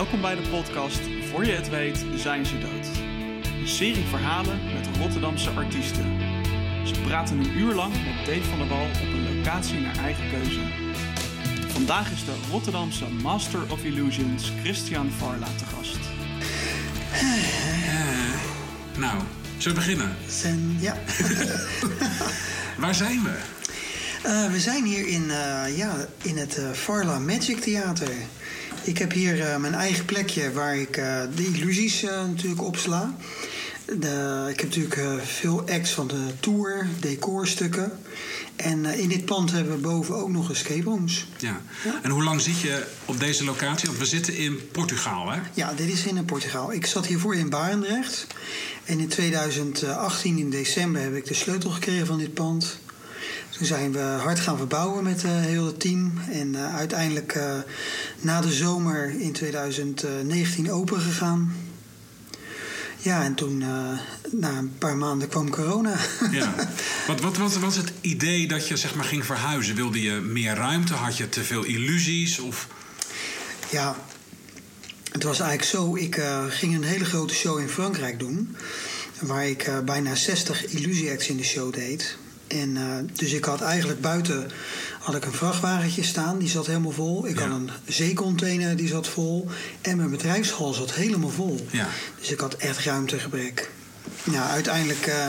Welkom bij de podcast Voor je het weet zijn ze dood. Een serie verhalen met Rotterdamse artiesten. Ze praten een uur lang met Dave van der Wal op een locatie naar eigen keuze. Vandaag is de Rotterdamse Master of Illusions Christian Varla te gast. Nou, zullen we beginnen? Zijn, ja. Waar zijn we? Eh, we zijn hier in, eh, ja, in het eh, Farla Magic Theater. Ik heb hier eh, mijn eigen plekje waar ik eh, de illusies eh, natuurlijk opsla. De, ik heb natuurlijk veel acts van de tour, decorstukken. En in dit pand hebben we boven ook nog escape rooms. Ja. En hoe lang zit je op deze locatie? Want we zitten in Portugal, hè? Ja, dit is in Portugal. Ik zat hiervoor in Barendrecht. En in 2018, in december, heb ik de sleutel gekregen van dit pand. Toen zijn we hard gaan verbouwen met het heel het team. En eh, uiteindelijk eh, na de zomer in 2019 open gegaan. Ja, en toen, eh, na een paar maanden, kwam corona. Ja. Wat, wat, wat was het idee dat je zeg maar ging verhuizen? Wilde je meer ruimte? Had je te veel illusies? Of... Ja, het was eigenlijk zo. Ik eh, ging een hele grote show in Frankrijk doen. Waar ik eh, bijna 60 illusie-acts in de show deed. En, eh, dus ik had eigenlijk buiten had ik een vrachtwagentje staan, die zat helemaal vol. Ik Ja. had een zeecontainer, die zat vol. En mijn bedrijfshal zat helemaal vol. Ja. Dus ik had echt ruimtegebrek. Nou, uiteindelijk, eh,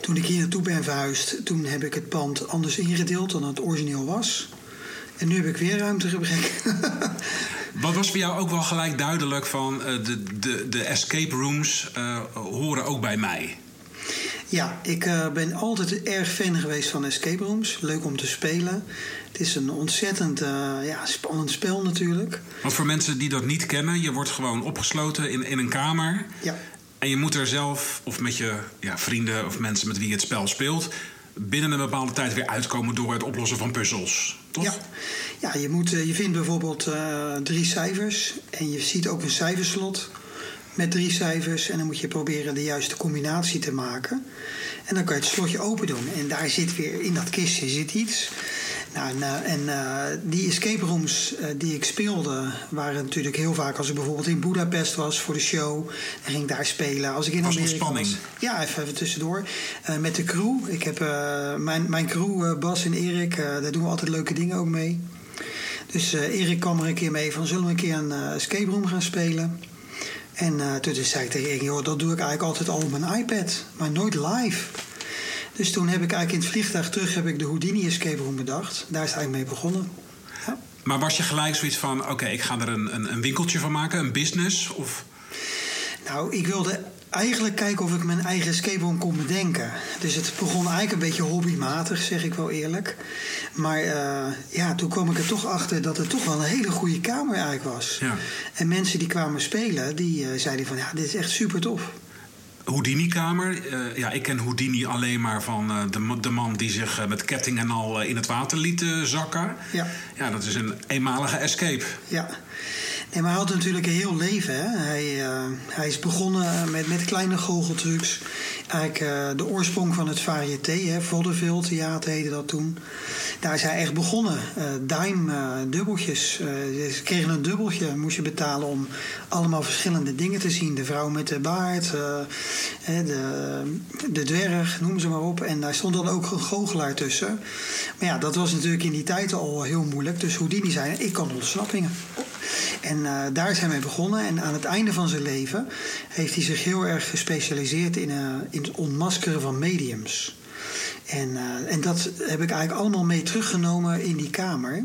toen ik hier naartoe ben verhuisd, toen heb ik het pand anders ingedeeld dan het origineel was. En nu heb ik weer ruimtegebrek. Wat was voor jou ook wel gelijk duidelijk van eh, de, de, de escape rooms horen ook bij mij? Ja, ik eh, ben altijd erg fan geweest van escape rooms. Leuk om te spelen. Het is een ontzettend eh, ja, spannend spel natuurlijk. Want voor mensen die dat niet kennen, je wordt gewoon opgesloten in, in een kamer. Ja, En je moet er zelf, of met je ja, vrienden of mensen met wie je het spel speelt, binnen een bepaalde tijd weer uitkomen door het oplossen van puzzels. Toch? ja. ja je, moet, eh, je vindt bijvoorbeeld drie cijfers. En je ziet ook een cijferslot met drie cijfers. En dan moet je proberen de juiste combinatie te maken. En dan kan je het slotje open doen. En daar zit weer, in dat kistje zit iets. Nou, en eh, en eh, die escape rooms eh, die ik speelde, waren natuurlijk heel vaak als ik bijvoorbeeld in Budapest was voor de show. Dan ging ik daar spelen. Als ik in Was Amerika spanning. was. Ja, even, even tussendoor. Met de crew. Ik heb mijn, mijn crew, Bas en Erik, daar doen we altijd leuke dingen ook mee. Dus Erik kwam er een keer mee van zullen we een keer een escape room gaan spelen. En eh, toen zei ik tegen Erik, joh, dat doe ik eigenlijk altijd al op mijn iPad, maar nooit live. Dus toen heb ik eigenlijk in het vliegtuig terug heb ik de Houdini escape room bedacht. Daar is het eigenlijk mee begonnen. Ja. Maar was je gelijk zoiets van: oké, ik ga er een, een, een winkeltje van maken, een business? Of... Nou, ik wilde eigenlijk kijken of ik mijn eigen escape room kon bedenken. Dus het begon eigenlijk een beetje hobbymatig, zeg ik wel eerlijk. Maar eh, ja, toen kwam ik er toch achter dat het toch wel een hele goede kamer eigenlijk was. Ja. En mensen die kwamen spelen, die eh, zeiden van ja, dit is echt super tof. Houdini-kamer. Eh, ja, ik ken Houdini alleen maar van de, de man die zich met ketting en al in het water liet zakken. Ja. Ja, dat is een eenmalige escape. Ja. Nee, maar hij had natuurlijk een heel leven. Hè? Hij, eh, hij is begonnen met, met kleine goocheltrucs. Eigenlijk eh, de oorsprong van het variété, hè? Vaudeville theater heette dat toen. Daar is hij echt begonnen. Eh dime, dubbeltjes. Ze kregen een dubbeltje, moest je betalen om allemaal verschillende dingen te zien. De vrouw met de baard, de, de dwerg, noem ze maar op. En daar stond dan ook een goochelaar tussen. Maar ja, dat was natuurlijk in die tijd al heel moeilijk. Dus Houdini zei, ik kan ontsnappingen. En eh, daar hij mee begonnen. En aan het einde van zijn leven heeft hij zich heel erg gespecialiseerd in, eh, in het ontmaskeren van mediums. En, eh, en dat heb ik eigenlijk allemaal mee teruggenomen in die kamer.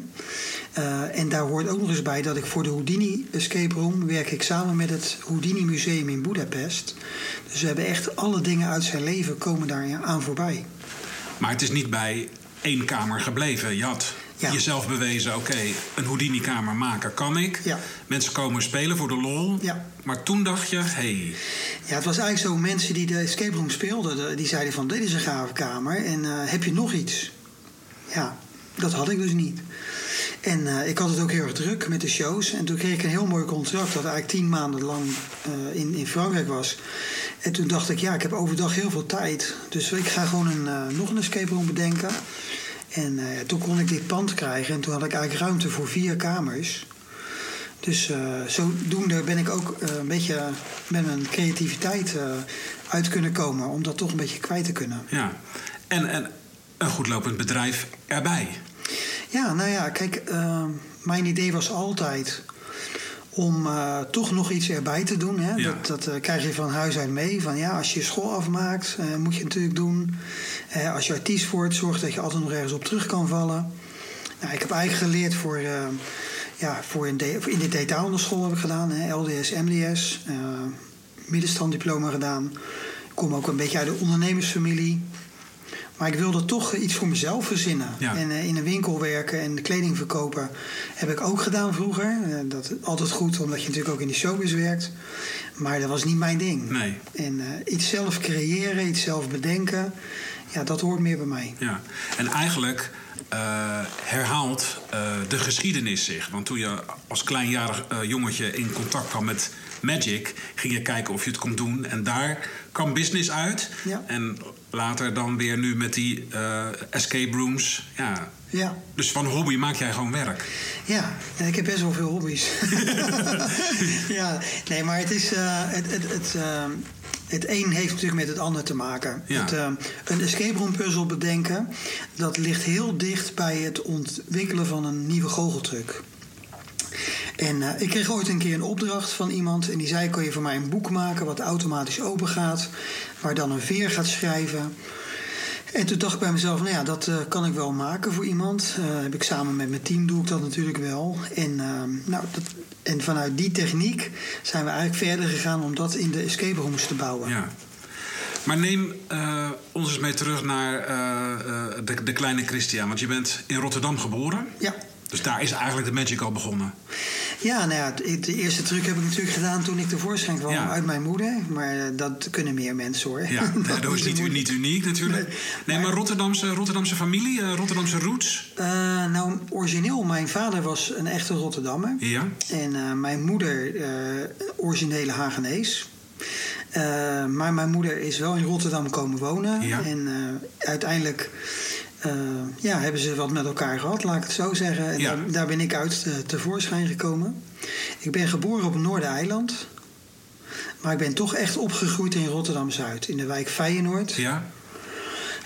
En daar hoort ook nog eens bij dat ik voor de Houdini Escape Room werk ik samen met het Houdini Museum in Budapest. Dus we hebben echt alle dingen uit zijn leven komen daar aan voorbij. Maar het is niet bij één kamer gebleven. Je had Ja. jezelf bewezen: oké, een Houdini-kamer maken kan ik. Ja. Mensen komen spelen voor de lol. Ja. Maar toen dacht je: hé, hey, Ja, het was eigenlijk zo, mensen die de escape room speelden, de- die zeiden van dit is een gave kamer en eh, heb je nog iets? Ja, dat had ik dus niet. En eh, ik had het ook heel erg druk met de shows. En toen kreeg ik een heel mooi contract dat eigenlijk tien maanden lang eh, in, in Frankrijk was. En toen dacht ik, ja, ik heb overdag heel veel tijd. Dus ik ga gewoon een, nog een escape room bedenken. En eh, toen kon ik dit pand krijgen. En toen had ik eigenlijk ruimte voor vier kamers. Dus uh, zodoende ben ik ook uh, een beetje met mijn creativiteit uit kunnen komen. Om dat toch een beetje kwijt te kunnen. Ja, en, en een goed lopend bedrijf erbij. Ja, nou ja, kijk, mijn idee was altijd om uh, toch nog iets erbij te doen. Hè? Ja. Dat, dat uh, krijg je van huis uit mee. Van ja, als je school afmaakt, uh, moet je natuurlijk doen. als je artiest wordt, zorg dat je altijd nog ergens op terug kan vallen. Nou, ik heb eigenlijk geleerd voor, ja, voor in, de, in de detailhandelsschool heb ik gedaan. Hè? LDS, MDS, middenstanddiploma gedaan. Ik kom ook een beetje uit de ondernemersfamilie. Maar ik wilde toch iets voor mezelf verzinnen. Ja. En uh, in een winkel werken en kleding verkopen heb ik ook gedaan vroeger. Uh, dat is altijd goed, omdat je natuurlijk ook in die showbiz werkt. Maar dat was niet mijn ding. Nee. En uh, iets zelf creëren, iets zelf bedenken, ja, dat hoort meer bij mij. Ja, en eigenlijk herhaalt de geschiedenis zich. Want toen je als kleinjarig jongetje in contact kwam met Magic, ging je kijken of je het kon doen. En daar kwam business uit. Ja. En later dan weer nu met die escape rooms. Ja. Ja. Dus van hobby maak jij gewoon werk. Ja, en ik heb best wel veel hobby's. ja, nee, maar het is. Uh, het, het, het, uh, het een heeft natuurlijk met het ander te maken. Ja. Het, een escape room puzzel bedenken, dat ligt heel dicht bij het ontwikkelen van een nieuwe goocheltruc. En uh, ik kreeg ooit een keer een opdracht van iemand. En die zei: Kan je voor mij een boek maken wat automatisch open gaat. Waar dan een veer gaat schrijven. En toen dacht ik bij mezelf: Nou ja, dat uh, kan ik wel maken voor iemand. Uh, heb ik samen met mijn team doe ik dat natuurlijk wel. En, nou, dat, en vanuit die techniek zijn we eigenlijk verder gegaan om dat in de escape rooms te bouwen. Ja. Maar neem uh, ons eens mee terug naar de, de, kleine Christian. Want je bent in Rotterdam geboren. Ja. Dus daar is eigenlijk de magic al begonnen. Ja, nou ja, de eerste truc heb ik natuurlijk gedaan toen ik tevoorschijn kwam Ja. uit mijn moeder. Maar uh, dat kunnen meer mensen hoor. Ja, dat is niet, niet uniek natuurlijk. Nee, nee maar, maar Rotterdamse, Rotterdamse familie, uh, Rotterdamse roots? Uh, nou, origineel, mijn vader was een echte Rotterdammer. Ja. En uh, mijn moeder, originele Hagenees. Maar mijn moeder is wel in Rotterdam komen wonen. Ja. En uiteindelijk uh, ja, hebben ze wat met elkaar gehad, laat ik het zo zeggen. En Ja. daar, daar ben ik uit te, tevoorschijn gekomen. Ik ben geboren op Noordereiland. Maar ik ben toch echt opgegroeid in Rotterdam-Zuid. In de wijk Feyenoord. Ja.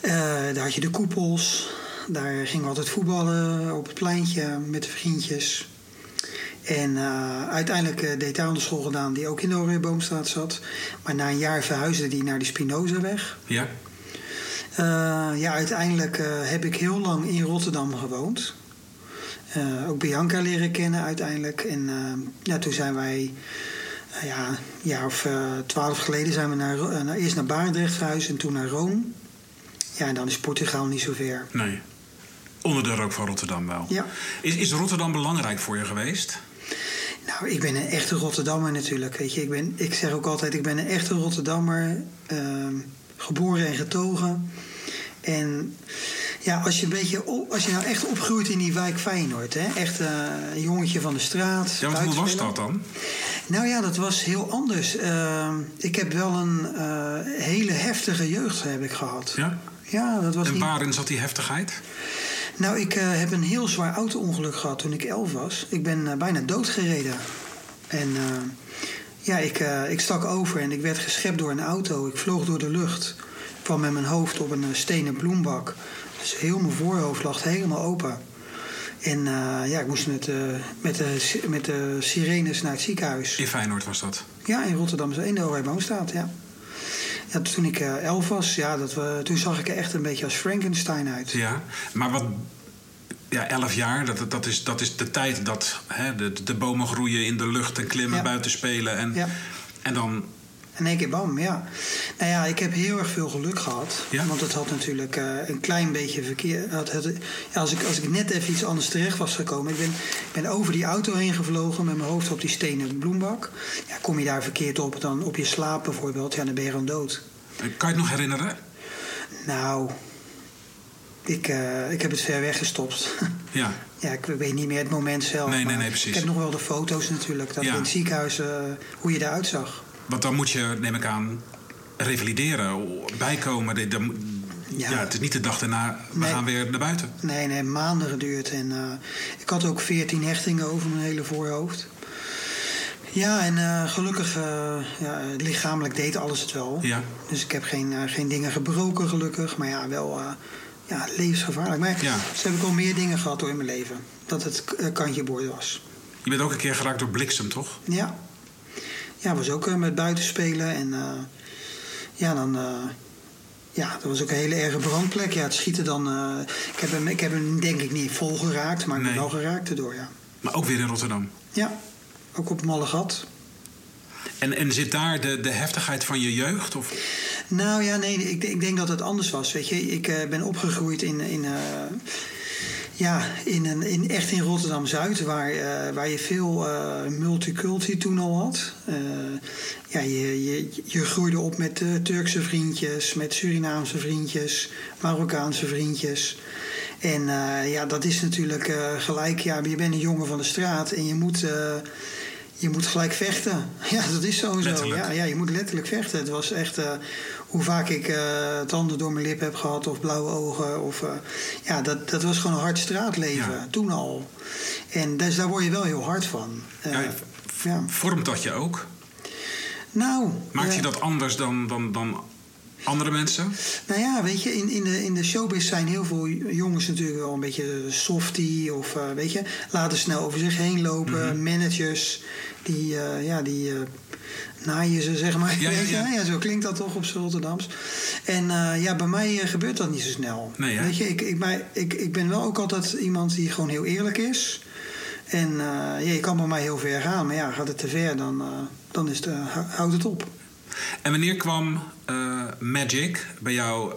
daar had je de koepels. Daar gingen we altijd voetballen op het pleintje met de vriendjes. En uh, uiteindelijk uh, deed daar de school gedaan die ook in de Oranjeboomstraat zat. Maar na een jaar verhuisde die naar die Spinozaweg. Ja. Uh, ja, uiteindelijk heb ik heel lang in Rotterdam gewoond. ook Bianca leren kennen uiteindelijk. En ja, toen zijn wij, ja, een jaar of twaalf geleden zijn we naar, naar, eerst naar Barendrecht verhuisd en toen naar Rome. Ja, en dan is Portugal niet zo ver. Nee. Onder de rook van Rotterdam wel. Ja. Is, is Rotterdam belangrijk voor je geweest? Nou, ik ben een echte Rotterdammer natuurlijk. Weet je. Ik, ben, ik zeg ook altijd, ik ben een echte Rotterdammer. Uh, geboren en getogen. En ja, als je, een beetje, als je nou echt opgroeit in die wijk Feyenoord. Hè? Echt uh, een jongetje van de straat. Ja, hoe was dat dan? Nou ja, dat was heel anders. Uh, ik heb wel een uh, hele heftige jeugd heb ik gehad. Ja? Ja, dat was en niet... waarin zat die heftigheid? Nou, ik heb een heel zwaar auto-ongeluk gehad toen ik elf was. Ik ben bijna doodgereden. En ja, ik, ik stak over en ik werd geschept door een auto. Ik vloog door de lucht. Ik kwam met mijn hoofd op een stenen bloembak. Dus heel mijn voorhoofd lag helemaal open. En ja, ik moest met, met, de, met de sirenes naar het ziekenhuis. In Feyenoord was dat? Ja, in Rotterdam, in de Orijboomstraat, ja. Ja, toen ik elf was, ja, dat we, toen zag ik er echt een beetje als Frankenstein uit. Ja, maar wat. Ja, elf jaar, dat, dat, is, dat is de tijd dat hè, de, de bomen groeien in de lucht en klimmen, Ja. buiten spelen. En, Ja. en dan. In één keer bam, ja. Nou ja, ik heb heel erg veel geluk gehad. Ja? Want het had natuurlijk eh, een klein beetje verkeer. Het had, ja, als, ik, als ik net even iets anders terecht was gekomen. Ik ben, ben over die auto heen gevlogen met mijn hoofd op die stenen bloembak. Ja, kom je daar verkeerd op, dan op je slaap bijvoorbeeld, ja, dan ben je gewoon dood. Kan je het nog herinneren? Nou, ik, eh, ik heb het ver weggestopt. Ja. ja, ik weet niet meer het moment zelf. Nee, nee, nee, precies. Ik heb nog wel de foto's natuurlijk. Dat Ja. in het ziekenhuis, eh, hoe je eruit zag. Want dan moet je, neem ik aan, revalideren, bijkomen. De- de- ja. Ja. het is niet de dag daarna, we Nee. gaan weer naar buiten. Nee, nee, maanden geduurd. En eh, ik had ook veertien hechtingen over mijn hele voorhoofd. Ja, en gelukkig, ja, lichamelijk deed alles het wel. Ja. Dus ik heb geen, geen dingen gebroken, gelukkig. Maar ja, wel ja, levensgevaarlijk. Maar Ja. ze heb ik al meer dingen gehad door in mijn leven. Dat het eh, kantje boord was. Je bent ook een keer geraakt door bliksem, toch? Ja. Ja, was ook eh, met buitenspelen. En eh, ja, dan... ja, dat was ook een hele erge brandplek. Ja, het schieten dan... ik, heb hem, ik heb hem denk ik niet vol geraakt, maar ik ben wel geraakt erdoor, ja. Maar ook weer in Rotterdam. Ja, ook op Mallegat. En, en zit daar de, de heftigheid van je jeugd? Of? Nou ja, nee, ik, ik denk dat het anders was. Weet je, ik eh, ben opgegroeid in, in, eh, ja, in, een, in, echt in Rotterdam Zuid, waar, eh, waar je veel multiculti toen al had. Ja, je, je, je groeide op met Turkse vriendjes, met Surinaamse vriendjes, Marokkaanse vriendjes. En ja, dat is natuurlijk gelijk, ja, je bent een jongen van de straat en je moet. je moet gelijk vechten. Ja, dat is. Letterlijk. Ja, ja, je moet letterlijk vechten. Het was echt hoe vaak ik eh, tanden door mijn lip heb gehad of blauwe ogen. Of, eh, ja, dat, dat was gewoon een hard straatleven. Ja. Toen al. En dus, daar word je wel heel hard van. Eh, Ja, ja. Vormt dat je ook? Nou, Maakt je dat anders dan, dan, dan andere mensen? Nou ja, weet je, in, in, de, in de showbiz zijn heel veel jongens natuurlijk wel een beetje softy. Of weet je, laten snel over zich heen lopen. Mhm. Managers, die, ja, die naaien ze, zeg maar. Ja, ja, weet ja. ja, zo klinkt dat toch op Rotterdams. En eh, ja, bij mij eh, gebeurt dat niet zo snel. Nee, weet je, ik, ik, maar, ik, ik ben wel ook altijd iemand die gewoon heel eerlijk is. En eh, ja, je kan bij mij heel ver gaan. Maar ja, gaat het te ver, dan, dan is het, hou- houdt het op. En wanneer kwam Magic bij jou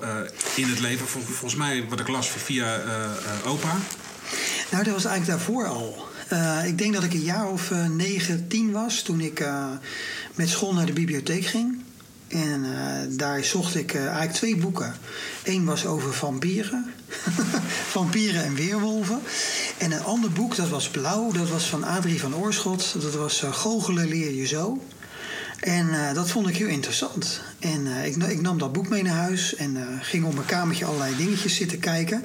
in het leven? Vol- volgens mij, wat ik las via opa. Nou, dat was eigenlijk daarvoor al. Eh, ik denk dat ik een jaar of eh, negen, tien was toen ik eh, met school naar de bibliotheek ging. En daar zocht ik eigenlijk twee boeken. Eén was over vampieren. vampieren en weerwolven. En een ander boek, dat was blauw. Dat was van Adrie van Oorschot. Dat was Goochelen leer je zo. En dat vond ik heel interessant. En ik, ik nam dat boek mee naar huis en ging op mijn kamertje allerlei dingetjes zitten kijken.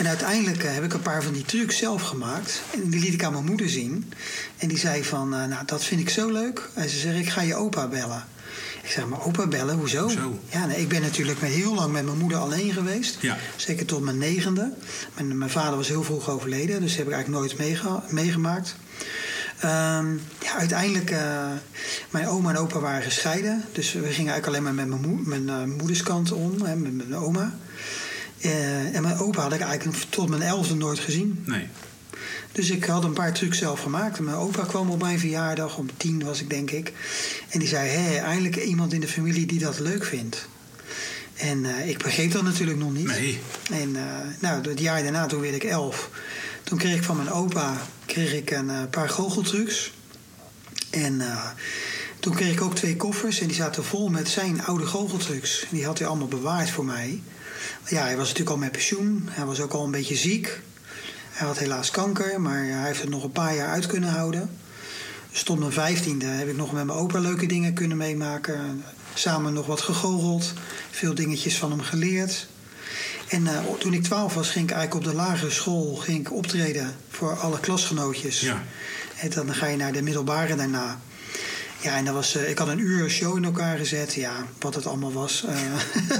En uiteindelijk eh, heb ik een paar van die trucs zelf gemaakt. En die liet ik aan mijn moeder zien. En die zei van, eh, nou dat vind ik zo leuk. En ze zei, ik ga je opa bellen. Ik zeg, maar opa bellen, hoezo? Hoezo? Ja, nee, ik ben natuurlijk heel lang met mijn moeder alleen geweest. Ja. Zeker tot mijn negende. Mijn, mijn vader was heel vroeg overleden, dus heb ik eigenlijk nooit meega- meegemaakt. Ehm, ja, uiteindelijk, eh, mijn oma en opa waren gescheiden. Dus we gingen eigenlijk alleen maar met mijn, mijn moederskant om, hè, met mijn oma. Eh, en mijn opa had ik eigenlijk tot mijn elfde nooit gezien. Nee. Dus ik had een paar trucs zelf gemaakt. Mijn opa kwam op mijn verjaardag, om tien was ik denk ik. En die zei, hé, eindelijk iemand in de familie die dat leuk vindt. En eh, ik begreep dat natuurlijk nog niet. Nee. En eh, nou, het jaar daarna, toen werd ik elf. Toen kreeg ik van mijn opa kreeg ik een paar goocheltrucs. En toen kreeg ik ook twee koffers. En die zaten vol met zijn oude goocheltrucs. Die had hij allemaal bewaard voor mij. Ja, hij was natuurlijk al met pensioen. Hij was ook al een beetje ziek. Hij had helaas kanker, maar hij heeft het nog een paar jaar uit kunnen houden. Tot mijn vijftiende heb ik nog met mijn opa leuke dingen kunnen meemaken. Samen nog wat gegoocheld. Veel dingetjes van hem geleerd. En eh, toen ik twaalf was, ging ik eigenlijk op de lagere school ging ik optreden voor alle klasgenootjes. Ja. En dan ga je naar de middelbare daarna. Ja, en dat was, eh, ik had een uur show in elkaar gezet. Ja, wat het allemaal was. Eh,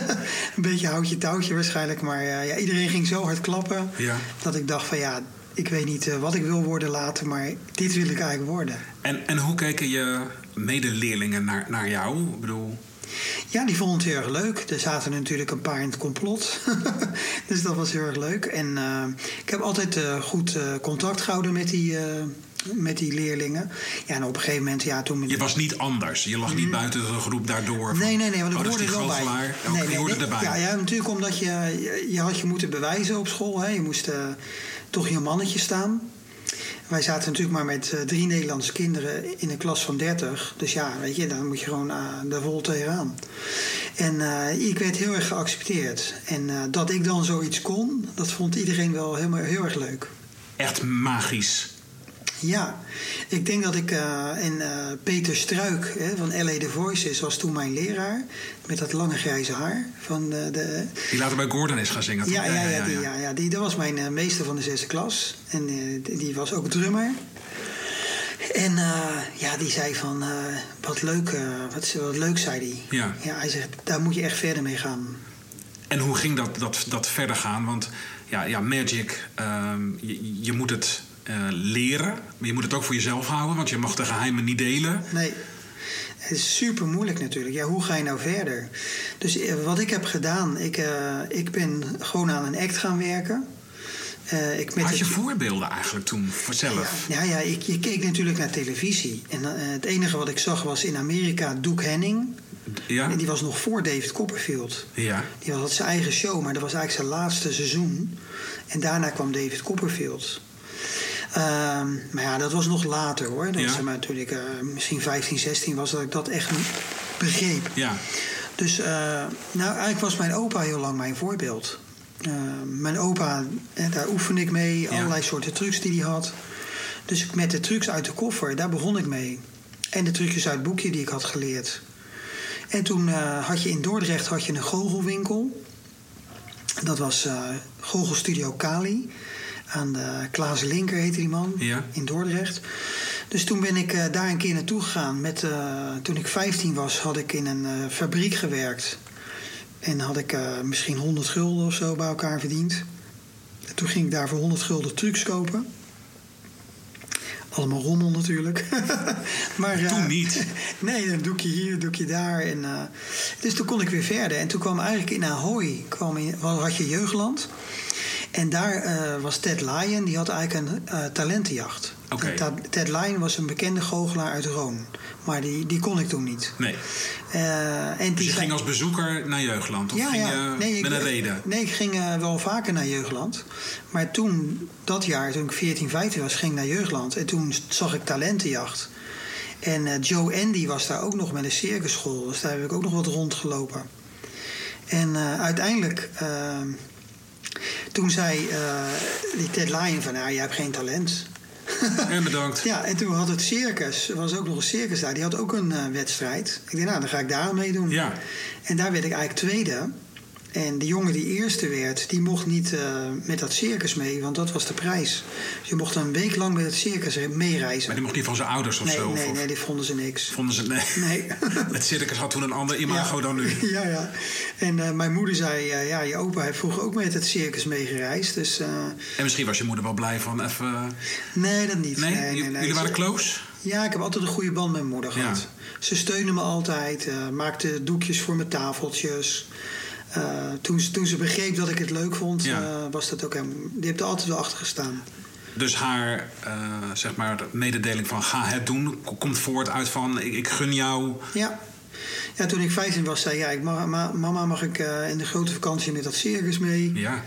een beetje houtje touwtje waarschijnlijk. Maar eh, ja, iedereen ging zo hard klappen. Ja. Dat ik dacht van ja, ik weet niet wat ik wil worden later. Maar dit wil ik eigenlijk worden. En, en hoe keken je medeleerlingen naar, naar jou? Ik bedoel, Ja, die vonden het heel erg leuk. Er zaten natuurlijk een paar in het complot. dus dat was heel erg leuk. En ik heb altijd goed contact gehouden met die, met die leerlingen. Ja, en op een gegeven moment, ja, toen... je was niet anders. Je lag niet buiten de groep daardoor. Mm. Nee, nee, nee, want ik oh, is hoorde die er wel bij. goochelaar. Oh, nee, nee, hoorde nee. erbij. Ja, ja, natuurlijk omdat je, je, je had je moeten bewijzen op school. Hè. Je moest eh, toch je mannetje staan. Wij zaten natuurlijk maar met eh, drie Nederlandse kinderen in een klas van 30. Dus ja, weet je, dan moet je gewoon uh, de vol tegenaan. En ik werd heel erg geaccepteerd. En uh, dat ik dan zoiets kon, dat vond iedereen wel heel, heel erg leuk. Echt magisch. Ja, ik denk dat ik. Uh, en uh, Peter Struik hè, van LA The Voices was toen mijn leraar. Met dat lange grijze haar. Van de, de... Die later bij Gordon is gaan zingen. Ja, ja, ja, ja, die, ja, ja die, dat was mijn uh, meester van de zesde klas. En die, die was ook drummer. En eh, ja, die zei van, eh, wat leuk, eh, wat, wat leuk, zei hij. Ja. ja. Hij zegt, daar moet je echt verder mee gaan. En hoe ging dat, dat, dat verder gaan? Want ja, ja Magic, ehm, je, je moet het eh, leren. Maar je moet het ook voor jezelf houden, want je mag de geheimen niet delen. Nee, het is super moeilijk natuurlijk. Ja, hoe ga je nou verder? Dus eh, wat ik heb gedaan, ik, eh, ik ben gewoon aan een act gaan werken. Eh, ik met Had je het- voorbeelden eigenlijk toen voor zelf? Ja, ja, ik, je keek natuurlijk naar televisie. En het enige wat ik zag was in Amerika Duke Henning. Ja? En die was nog voor David Copperfield. Ja. Die had zijn eigen show, maar dat was eigenlijk zijn laatste seizoen. En daarna kwam David Copperfield. Ehm, maar ja, dat was nog later hoor. Dat Ja. was maar toen ik eh, misschien 15, 16 was, dat ik dat echt begreep. Ja. Dus eh, nou, eigenlijk was mijn opa heel lang mijn voorbeeld. Eh, mijn opa, daar oefende ik mee, Ja. allerlei soorten trucs die hij had. Dus ik- met de trucs uit de koffer, daar begon ik mee. En de trucjes uit het boekje die ik had geleerd. En toen eh, had je in Dordrecht had je een goochelwinkel. Dat was eh Goochelstudio Kali. Aan de Klaas Linker heette die man. Ja. In Dordrecht. Dus toen ben ik eh, daar een keer naartoe gegaan. Met, eh, toen ik 15 was, had ik in een eh, fabriek gewerkt. En had ik misschien 100 gulden of zo bij elkaar verdiend. En toen ging ik daar voor 100 gulden trucs kopen. Allemaal rommel natuurlijk. maar, Toen niet. Nee, dan doe ik je hier, doe ik je daar. En, dus toen kon ik weer verder. En toen kwam eigenlijk in Ahoy, kwam in, had je Jeugdland. En daar eh, was Ted Lyon, die had eigenlijk een eh, talentenjacht. Ted Lyon was een bekende goochelaar uit Roon. Maar die, die kon ik toen niet. Nee. Eh, en Dus die je ging als bezoeker naar Jeugdland? Of ging je Nee, met een reden? Nee, ik ging wel vaker naar Jeugdland. Maar toen, dat jaar, toen ik 14, 15 was, ging ik naar Jeugdland. En toen zag ik talentenjacht. En Joe Andy was daar ook nog met een circusschool. Dus daar heb ik ook nog wat rondgelopen. En uiteindelijk, eh, toen zei eh, die Ted Lyon van... Nou, jij hebt geen talent. En bedankt. Ja, en toen had het circus, er was ook nog een circus daar, die had ook een eh, wedstrijd. Ik dacht, nou, dan ga ik daar meedoen. Ja. En daar werd ik eigenlijk tweede. En de jongen die eerste werd, die mocht niet eh, met dat circus mee, want dat was de prijs. Dus je mocht een week lang met het circus meereizen. Maar die mocht niet van zijn ouders of Nee, zo? nee, of, nee, die vonden ze niks. Vonden ze... Nee. Nee. Het circus had toen een ander imago dan nu. Ja, ja. En eh, mijn moeder zei, eh, ja, je opa heeft vroeger ook met het circus meegereisd. Dus En misschien was je moeder wel blij van even... nee, dat niet. Nee? Jullie waren close? Ja, ik heb altijd een goede band met mijn moeder Ja. gehad. Ze steunde me altijd, maakte doekjes voor mijn tafeltjes. Eh, toen, ze- toen ze begreep dat ik het leuk vond, Ja. eh, was dat ook hem. Die heeft er altijd wel achter gestaan. Dus haar uh, zeg maar, de mededeling van ga het doen... komt voort uit van ik, ik gun jou... Ja. ja, toen ik 15 was, zei ja, ik mag, ma- mama mag ik eh, in de grote vakantie met dat circus mee. Ja.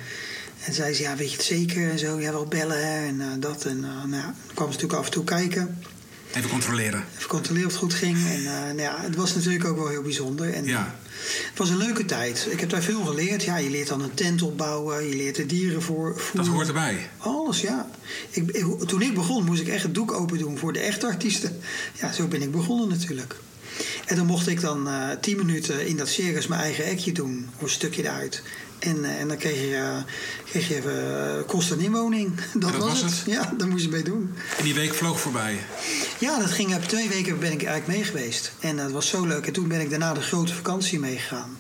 En zei ze, ja, weet je het zeker? En zo, ja, wel bellen hè, en eh, dat. En eh, nou ja, dan kwam ze natuurlijk af en toe kijken. Even controleren. Even controleren of het goed ging. En eh, nou ja, het was natuurlijk ook wel heel bijzonder. En, Ja. Het was een leuke tijd. Ik heb daar veel geleerd. Ja, je leert dan een tent opbouwen. Je leert de dieren voor, Dat hoort erbij. Alles, ja. Ik, ik- toen ik begon, moest ik echt het doek open doen voor de echte artiesten. Ja, zo ben ik begonnen natuurlijk. En dan mocht ik dan eh tien minuten in dat circus mijn eigen actje doen. Of een stukje eruit. En, eh, en dan kreeg je, eh, kreeg je eh, kost een inwoning. Dat, dat was het? Ja, daar moest je mee doen. En die week vloog voorbij. Ja, dat ging twee weken ben ik eigenlijk mee geweest. En dat was zo leuk. En toen ben ik daarna de grote vakantie meegegaan.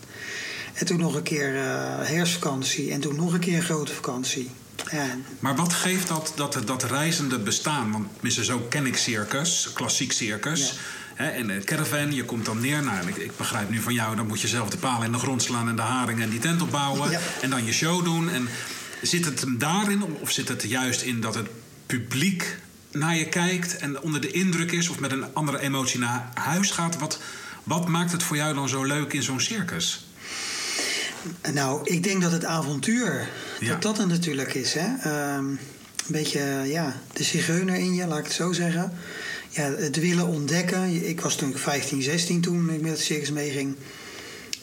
En toen nog een keer eh herfstvakantie. En toen nog een keer een grote vakantie. Ja, Maar wat geeft dat, dat, dat reizende bestaan? Want tenminste, zo ken ik circus, klassiek circus. Hè, en de caravan, je komt dan neer. Nou, ik, ik begrijp nu van jou, dan moet je zelf de palen in de grond slaan en de haringen en die tent opbouwen. Ja. En dan je show doen. En zit het hem daarin, of zit het juist in dat het publiek naar je kijkt en onder de indruk is of met een andere emotie naar huis gaat? Wat, wat maakt het voor jou dan zo leuk in zo'n circus? Nou, ik denk dat het avontuur, Ja. dat dat er natuurlijk is. Hè? Ehm, een beetje, ja, de zigeuner in je, laat ik het zo zeggen. Ja, het willen ontdekken. Ik was toen ik 15, 16 toen ik met het circus meeging.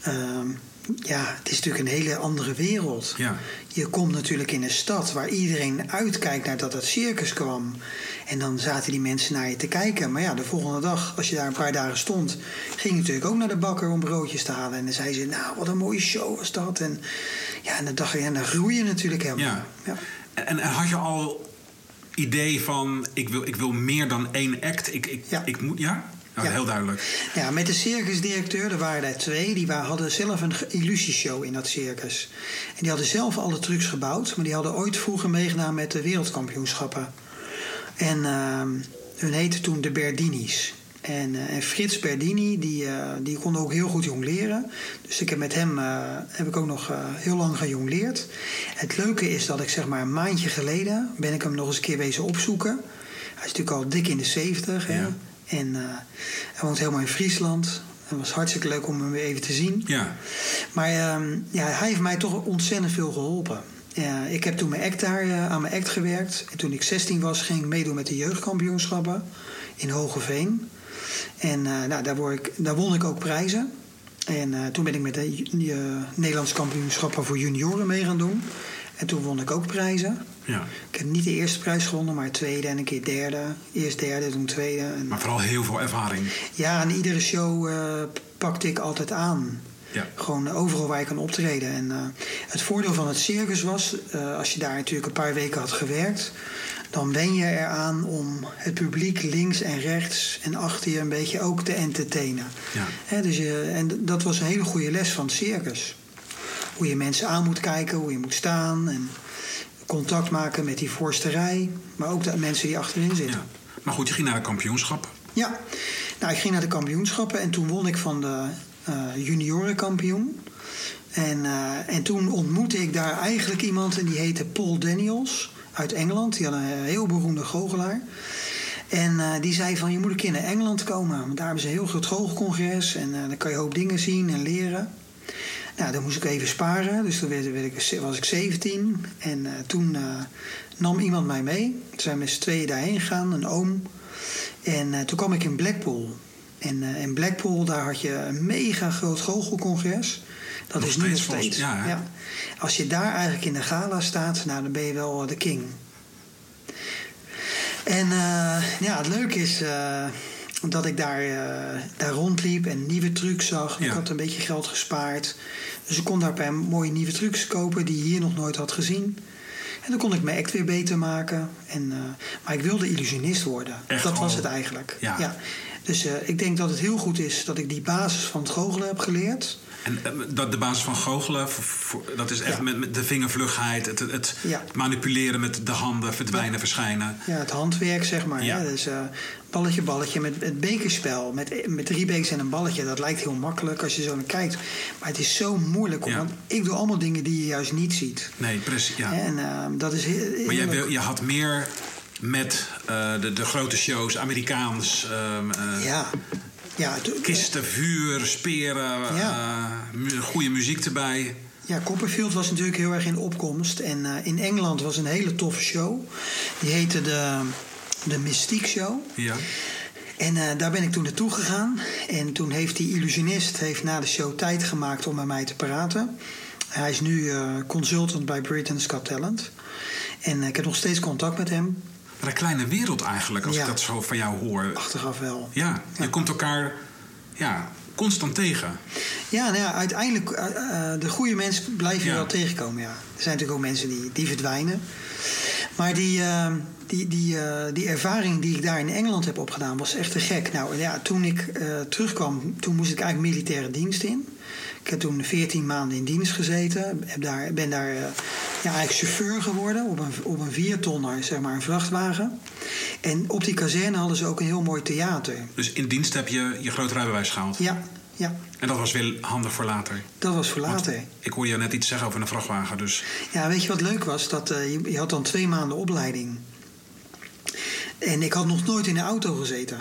Ehm, ja, het is natuurlijk een hele andere wereld. Ja. Je komt natuurlijk in een stad waar iedereen uitkijkt naar dat het circus kwam. En dan zaten die mensen naar je te kijken. Maar ja, de volgende dag, als je daar een paar dagen stond, ging je natuurlijk ook naar de bakker om broodjes te halen. En dan zei ze, nou, wat een mooie show was dat. En ja, en dan dacht je, en dan groei je natuurlijk helemaal. Ja. Ja. En, en had je al idee van ik wil, ik wil meer dan één act. Ik, ik, Ja. ik moet, ja? Ja. heel duidelijk. Ja, met de circusdirecteur, er waren er twee, die hadden zelf een illusieshow in dat circus. En die hadden zelf alle trucs gebouwd, maar die hadden ooit vroeger meegedaan met de wereldkampioenschappen. En ehm, hun heette toen de Berdini's. En, eh, en Frits Berdini, die, eh, die kon ook heel goed jongleren. Dus ik heb met hem eh, heb ik ook nog heel lang gejongleerd. Het leuke is dat ik zeg maar een maandje geleden ben ik hem nog eens een keer wezen opzoeken. Hij is natuurlijk al dik in de 70. Hè? Ja. En hij woont helemaal in Friesland. Het was hartstikke leuk om hem weer even te zien. Ja, Maar ehm, ja, hij heeft mij toch ontzettend veel geholpen. Ja, ik heb toen mijn act daar, aan mijn act gewerkt. En toen ik 16 was, ging ik meedoen met de jeugdkampioenschappen in Hogeveen. En eh, nou, daar, word ik, daar won ik ook prijzen. En eh, toen ben ik met de ju- eh, Nederlandse kampioenschappen voor junioren mee gaan doen. En toen won ik ook prijzen. ja. Ik heb niet de eerste prijs gewonnen, maar tweede en een keer derde. Eerst derde, toen tweede. En Maar vooral heel veel ervaring. ja, en iedere show pakte ik altijd aan. Ja. Gewoon overal waar ik kan optreden. En het voordeel van het circus was, als je daar natuurlijk een paar weken had gewerkt, dan wen je eraan om het publiek links en rechts en achter je een beetje ook te entertainen. Ja. Dus je, en dat was een hele goede les van het circus. Hoe je mensen aan moet kijken, hoe je moet staan en contact maken met die voorste rij, maar ook de mensen die achterin zitten. ja. Maar goed, je ging naar de kampioenschap. Ja, nou, ik ging naar de kampioenschappen en toen won ik van de eh juniorenkampioen. En, eh, en toen ontmoette ik daar eigenlijk iemand en die heette Paul Daniels uit Engeland. Die had een heel beroemde goochelaar. En eh, die zei van je moet een keer naar Engeland komen. Want daar hebben ze een heel groot goochelcongres en eh, dan kan je hoop dingen zien en leren. Nou, dan moest ik even sparen. Dus toen werd, werd ik, was ik 17. En eh, toen nam iemand mij mee. Toen zijn we met z'n tweeën daarheen gegaan, een oom. En toen kwam ik in Blackpool. En eh, in Blackpool, daar had je een mega groot goochelcongres. Dat Nog is nu nog steeds ja? Als je daar eigenlijk in de gala staat, nou, dan ben je wel de king. En eh, ja, het leuke is eh, dat ik daar, eh, daar rondliep en nieuwe trucs zag. Ik had een beetje geld gespaard. Dus ik kon daar een paar mooie nieuwe trucs kopen die je hier nog nooit had gezien. En dan kon ik mijn act weer beter maken. En, eh, maar ik wilde illusionist worden. Echt dat was al- het eigenlijk. Ja. Dus eh, ik denk dat het heel goed is dat ik die basis van het goochelen heb geleerd. En eh, dat de basis van goochelen, dat is echt Ja. met, de vingervlugheid, het, het, Ja. manipuleren met de handen, verdwijnen, verschijnen. Ja, het handwerk, zeg maar. Ja. Dus eh, balletje, balletje. Met het bekerspel, met, met drie bekers en een balletje. Dat lijkt heel makkelijk als je zo naar kijkt. Maar het is zo moeilijk. Want ik doe allemaal dingen die je juist niet ziet. Nee, precies. Ja. En eh, dat is heel, Maar jij wil, je had meer met eh, de, de grote shows, Amerikaans, ehm, eh, Ja. Ja, het- kisten, vuur, speren, Ja. eh, goede muziek erbij. Ja, Copperfield was natuurlijk heel erg in opkomst. En eh, in Engeland was een hele toffe show. Die heette de, de Mystique Show. Ja. En eh, daar ben ik toen naartoe gegaan. En toen heeft die illusionist heeft na de show tijd gemaakt om met mij te praten. Hij is nu consultant bij Britain's Got Talent. En ik heb nog steeds contact met hem. Een kleine wereld eigenlijk, als Ja. ik dat zo van jou hoor. Achteraf wel. Ja, je komt elkaar ja, constant tegen. Ja, nou ja, uiteindelijk, eh, de goede mensen blijf je wel tegenkomen, ja. Er zijn natuurlijk ook mensen die, die verdwijnen. Maar die, eh, die, die, die ervaring die ik daar in Engeland heb opgedaan was echt te gek. Nou ja, toen ik terugkwam, toen moest ik eigenlijk militaire dienst in. Ik heb toen 14 maanden in dienst gezeten. Heb daar, ben daar eh, ja, eigenlijk chauffeur geworden op een, op een viertonner, zeg maar, een vrachtwagen. En op die kazerne hadden ze ook een heel mooi theater. Dus in dienst heb je je groot rijbewijs gehaald. Ja, ja, En dat was weer handig voor later. dat was voor Want later. ik hoor je net iets zeggen over een vrachtwagen. Dus Ja, weet je wat leuk was? Dat, eh, je, je had dan twee maanden opleiding. En ik had nog nooit in een auto gezeten.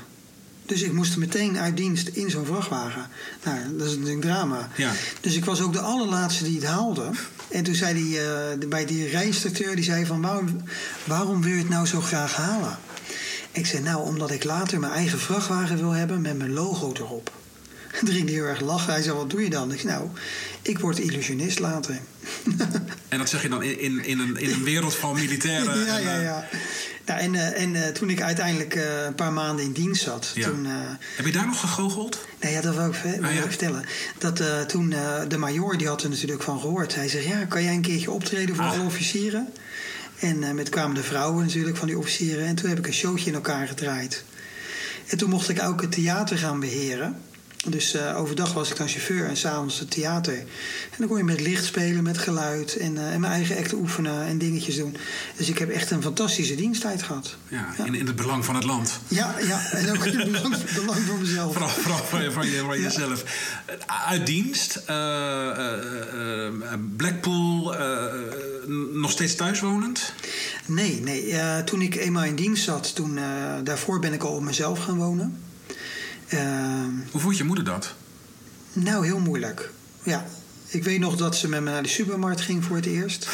Dus ik moest meteen uit dienst in zo'n vrachtwagen. Nou, dat is natuurlijk drama. Ja. Dus ik was ook de allerlaatste die het haalde. En toen zei die, eh, bij die rijinstructeur, die zei van... Waarom, waarom wil je het nou zo graag halen? Ik zei, nou, omdat ik later mijn eigen vrachtwagen wil hebben met mijn logo erop. Toen ging hij heel erg lachen. Hij zei, wat doe je dan? Ik zei, nou, ik word illusionist later. En dat zeg je dan in, in, in, een, in een wereld van militairen. ja, en, ja, eh, ja. Nou, en eh, en eh, toen ik uiteindelijk een paar maanden in dienst zat, Ja. toen. Heb je daar nog gegoocheld? nou ja, dat wil ik, wil Ah, ja? ik vertellen. Dat toen de majoor, die had er natuurlijk van gehoord. Hij zegt, ja, kan jij een keertje optreden voor Ah. alle officieren? En met kwamen de vrouwen natuurlijk van die officieren. En toen heb ik een showtje in elkaar gedraaid. En toen mocht ik ook het theater gaan beheren. Dus uh, overdag was ik dan chauffeur en s'avonds het theater. En dan kon je met licht spelen, met geluid en, uh, en mijn eigen acten oefenen en dingetjes doen. Dus ik heb echt een fantastische diensttijd gehad. Ja, ja. In, in het belang van het land. Ja, ja en ook in het belang, belang van mezelf. Vooral, vooral van, van, je, van jezelf. Uit dienst, uh, Blackpool, nog steeds thuiswonend? Nee, nee. toen ik eenmaal in dienst zat, toen, daarvoor ben ik al op mezelf gaan wonen. Uh, Hoe vond je moeder dat? Nou, heel moeilijk. Ja, ik weet nog dat ze met me naar de supermarkt ging voor het eerst.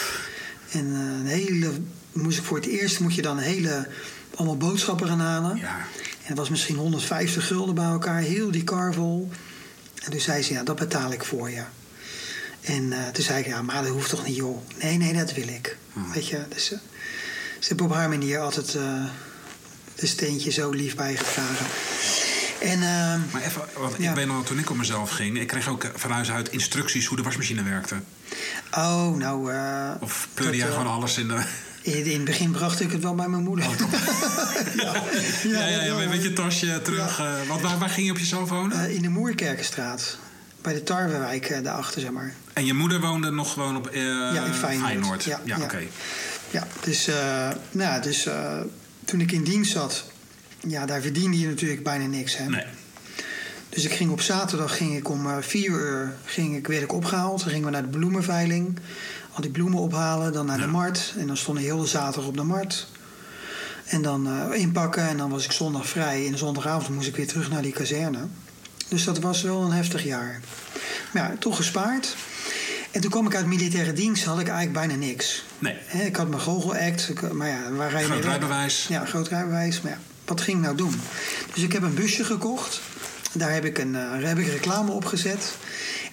En uh, een hele, moest ik voor het eerst moet je dan een hele allemaal boodschappen gaan halen. Ja. En het was misschien 150 gulden bij elkaar, heel die kar vol. En toen zei ze, ja, dat betaal ik voor je. En uh, toen zei ik, ja, maar dat hoeft toch niet, joh. Nee, nee, dat wil ik. Oh. Weet je, dus uh, ze hebben op haar manier altijd de steentje zo lief bijgedragen. En, uh, maar even, want ja. ik weet nog, toen ik op mezelf ging, ik kreeg ook van huis uit instructies hoe de wasmachine werkte. Oh, nou. Uh, of pleurde jij uh, gewoon alles in de. In, het begin bracht ik het wel bij mijn moeder. Oh, ja, ja, ja, ja, met je tasje terug. Ja. want waar, waar ging je op jezelf wonen? in de Moerkerkenstraat. Bij de Tarwewijk daarachter, zeg maar. En je moeder woonde nog gewoon op ja, in Feyenoord. Feyenoord. Ja, ja, ja. oké. Okay. Ja, dus, nou, dus toen ik in dienst zat, ja, daar verdiende je natuurlijk bijna niks. Hè? Nee. Dus ik ging op zaterdag ging ik om uh, vier uur ging ik, werd ik opgehaald. Dan gingen we naar de bloemenveiling. Al die bloemen ophalen. Dan naar Ja. de markt. En dan stond ik heel de zaterdag op de markt. En dan eh, inpakken. En dan was ik zondag vrij. En de zondagavond moest ik weer terug naar die kazerne. Dus dat was wel een heftig jaar. Maar ja, toch gespaard. En toen kwam ik uit militaire dienst. Had ik eigenlijk bijna niks. Nee. Ik had mijn goochelact. Ik- Maar ja, waar ga je Groot mee weg? rijbewijs. Ja, groot rijbewijs. Maar ja, wat ging ik nou doen? Dus ik heb een busje gekocht. Daar heb ik, een, eh, daar heb ik reclame op gezet.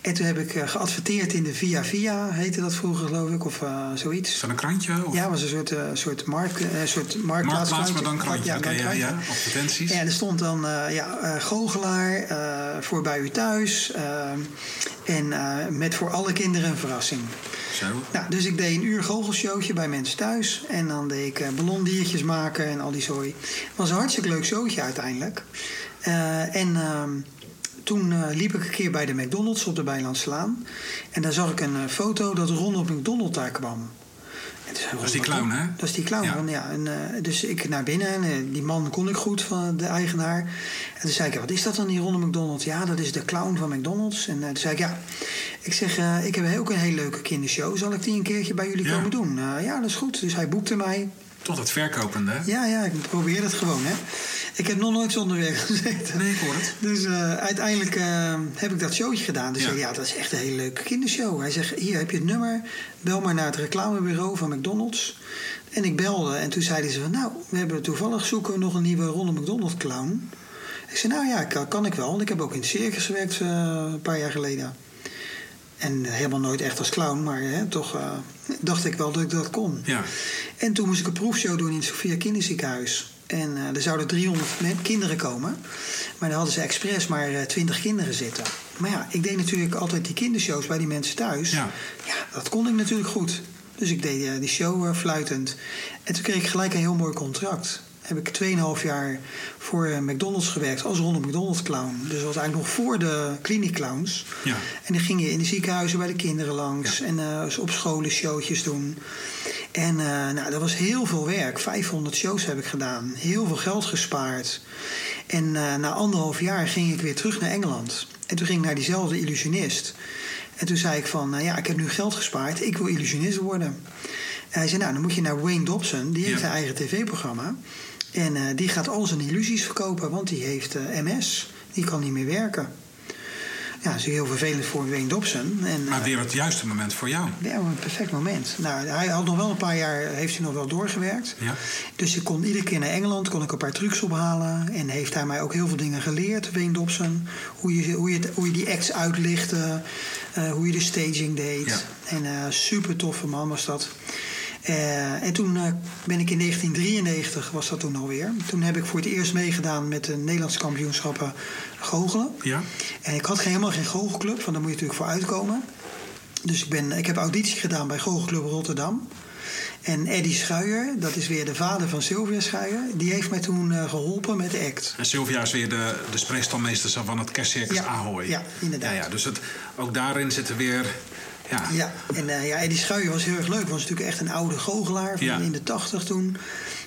En toen heb ik eh, geadverteerd in de Via Via, heette dat vroeger geloof ik, of eh, zoiets. Is dat een krantje? Of Ja, was een soort, eh, soort, markt, soort marktplaats. Marktplaats, maar dan krantje. Ja, Oké, dan ja, ja. Advertenties. En er stond dan ja, goochelaar voor bij u thuis. en met voor alle kinderen een verrassing. Zo. Nou, dus ik deed een uur goochelshowtje bij mensen thuis. En dan deed ik ballondiertjes maken en al die zooi. Het was een hartstikke leuk showtje uiteindelijk. En ehm, toen eh, liep ik een keer bij de McDonald's op de Bijlandslaan. En daar zag ik een eh, foto dat Ronald McDonald daar kwam. En toen zei Dat is die clown, hè? Dat is die clown. Ja. van, Ja. En, eh, dus ik naar binnen en die man kon ik goed van de eigenaar. En toen zei ik, wat is dat dan, die Ronald McDonald? Ja, dat is de clown van McDonald's. En toen zei ik, ja, ik zeg, ik heb ook een hele leuke kindershow. Zal ik die een keertje bij jullie Ja. komen doen? "Eh, ja, dat is goed. Dus hij boekte mij. Tot het verkopende. hè? Ja, ja, ik probeer het gewoon, hè. Ik heb nog nooit zonder werk gezeten. Nee, ik hoor het. Dus eh, uiteindelijk eh, heb ik dat showtje gedaan. Dus Ja. ja. ja, dat is echt een hele leuke kindershow. Hij zegt, hier heb je het nummer. Bel maar naar het reclamebureau van McDonald's. En ik belde en toen zeiden ze van... nou, we hebben toevallig zoeken we nog een nieuwe Ronald McDonald clown. Ik zei, nou ja, kan, kan ik wel. Want ik heb ook in het circus gewerkt eh, een paar jaar geleden. En helemaal nooit echt als clown, maar hè, toch eh, dacht ik wel dat ik dat kon. Ja. En toen moest ik een proefshow doen in het Sophia Kinderziekenhuis. En eh, er zouden 300 me- kinderen komen. Maar daar hadden ze expres maar eh, 20 kinderen zitten. Maar ja, ik deed natuurlijk altijd die kindershows bij die mensen thuis. Ja. Ja, dat kon ik natuurlijk goed. Dus ik deed eh, die show eh, fluitend. En toen kreeg ik gelijk een heel mooi contract. Heb ik 2,5 jaar voor eh, McDonald's gewerkt als Ronald McDonald clown. Dus dat was eigenlijk nog voor de kliniek clowns. Ja. En dan ging je in de ziekenhuizen bij de kinderen langs. En eh, op scholen showtjes doen. En eh, nou, dat was heel veel werk. 500 shows heb ik gedaan. Heel veel geld gespaard. En na anderhalf jaar ging ik weer terug naar Engeland. En toen ging ik naar diezelfde illusionist. En toen zei ik van, nou ja, ik heb nu geld gespaard. Ik wil illusionist worden. En hij zei, nou, dan moet je naar Wayne Dobson. Die heeft Ja. een eigen tv-programma. En eh, die gaat al zijn illusies verkopen. Want die heeft eh, MS. Die kan niet meer werken. Ja, dat is heel vervelend voor Wayne Dobson. En, Maar eh, weer het juiste moment voor jou. ja, een perfect moment. Nou, hij had nog wel een paar jaar, heeft hij nog wel doorgewerkt. Ja. Dus ik kon iedere keer naar Engeland, kon ik een paar trucs ophalen. En heeft hij mij ook heel veel dingen geleerd, Wayne Dobson. Hoe je, hoe je, hoe je die acts uitlichtte, hoe je de staging deed. Ja. En super toffe man was dat. Eh, en toen eh, ben ik in 1993, was dat toen alweer. Toen heb ik voor het eerst meegedaan met de Nederlandse kampioenschappen goochelen. Ja. En ik had geen, helemaal geen goochelclub, want daar moet je natuurlijk voor uitkomen. Dus ik, ben, ik heb auditie gedaan bij Goochelclub Rotterdam. En Eddie Schuijer, dat is weer de vader van Sylvia Schuijer, die heeft mij toen eh, geholpen met de act. En Sylvia is weer de, de spreekstalmeester van het kerstcircus Ja, Ahoy. ja, inderdaad. Ja, ja, dus het, ook daarin zitten weer... Ja, Ja, en eh, ja, Eddie Schuijer was heel erg leuk. Was natuurlijk echt een oude goochelaar van Ja. in de tachtig toen.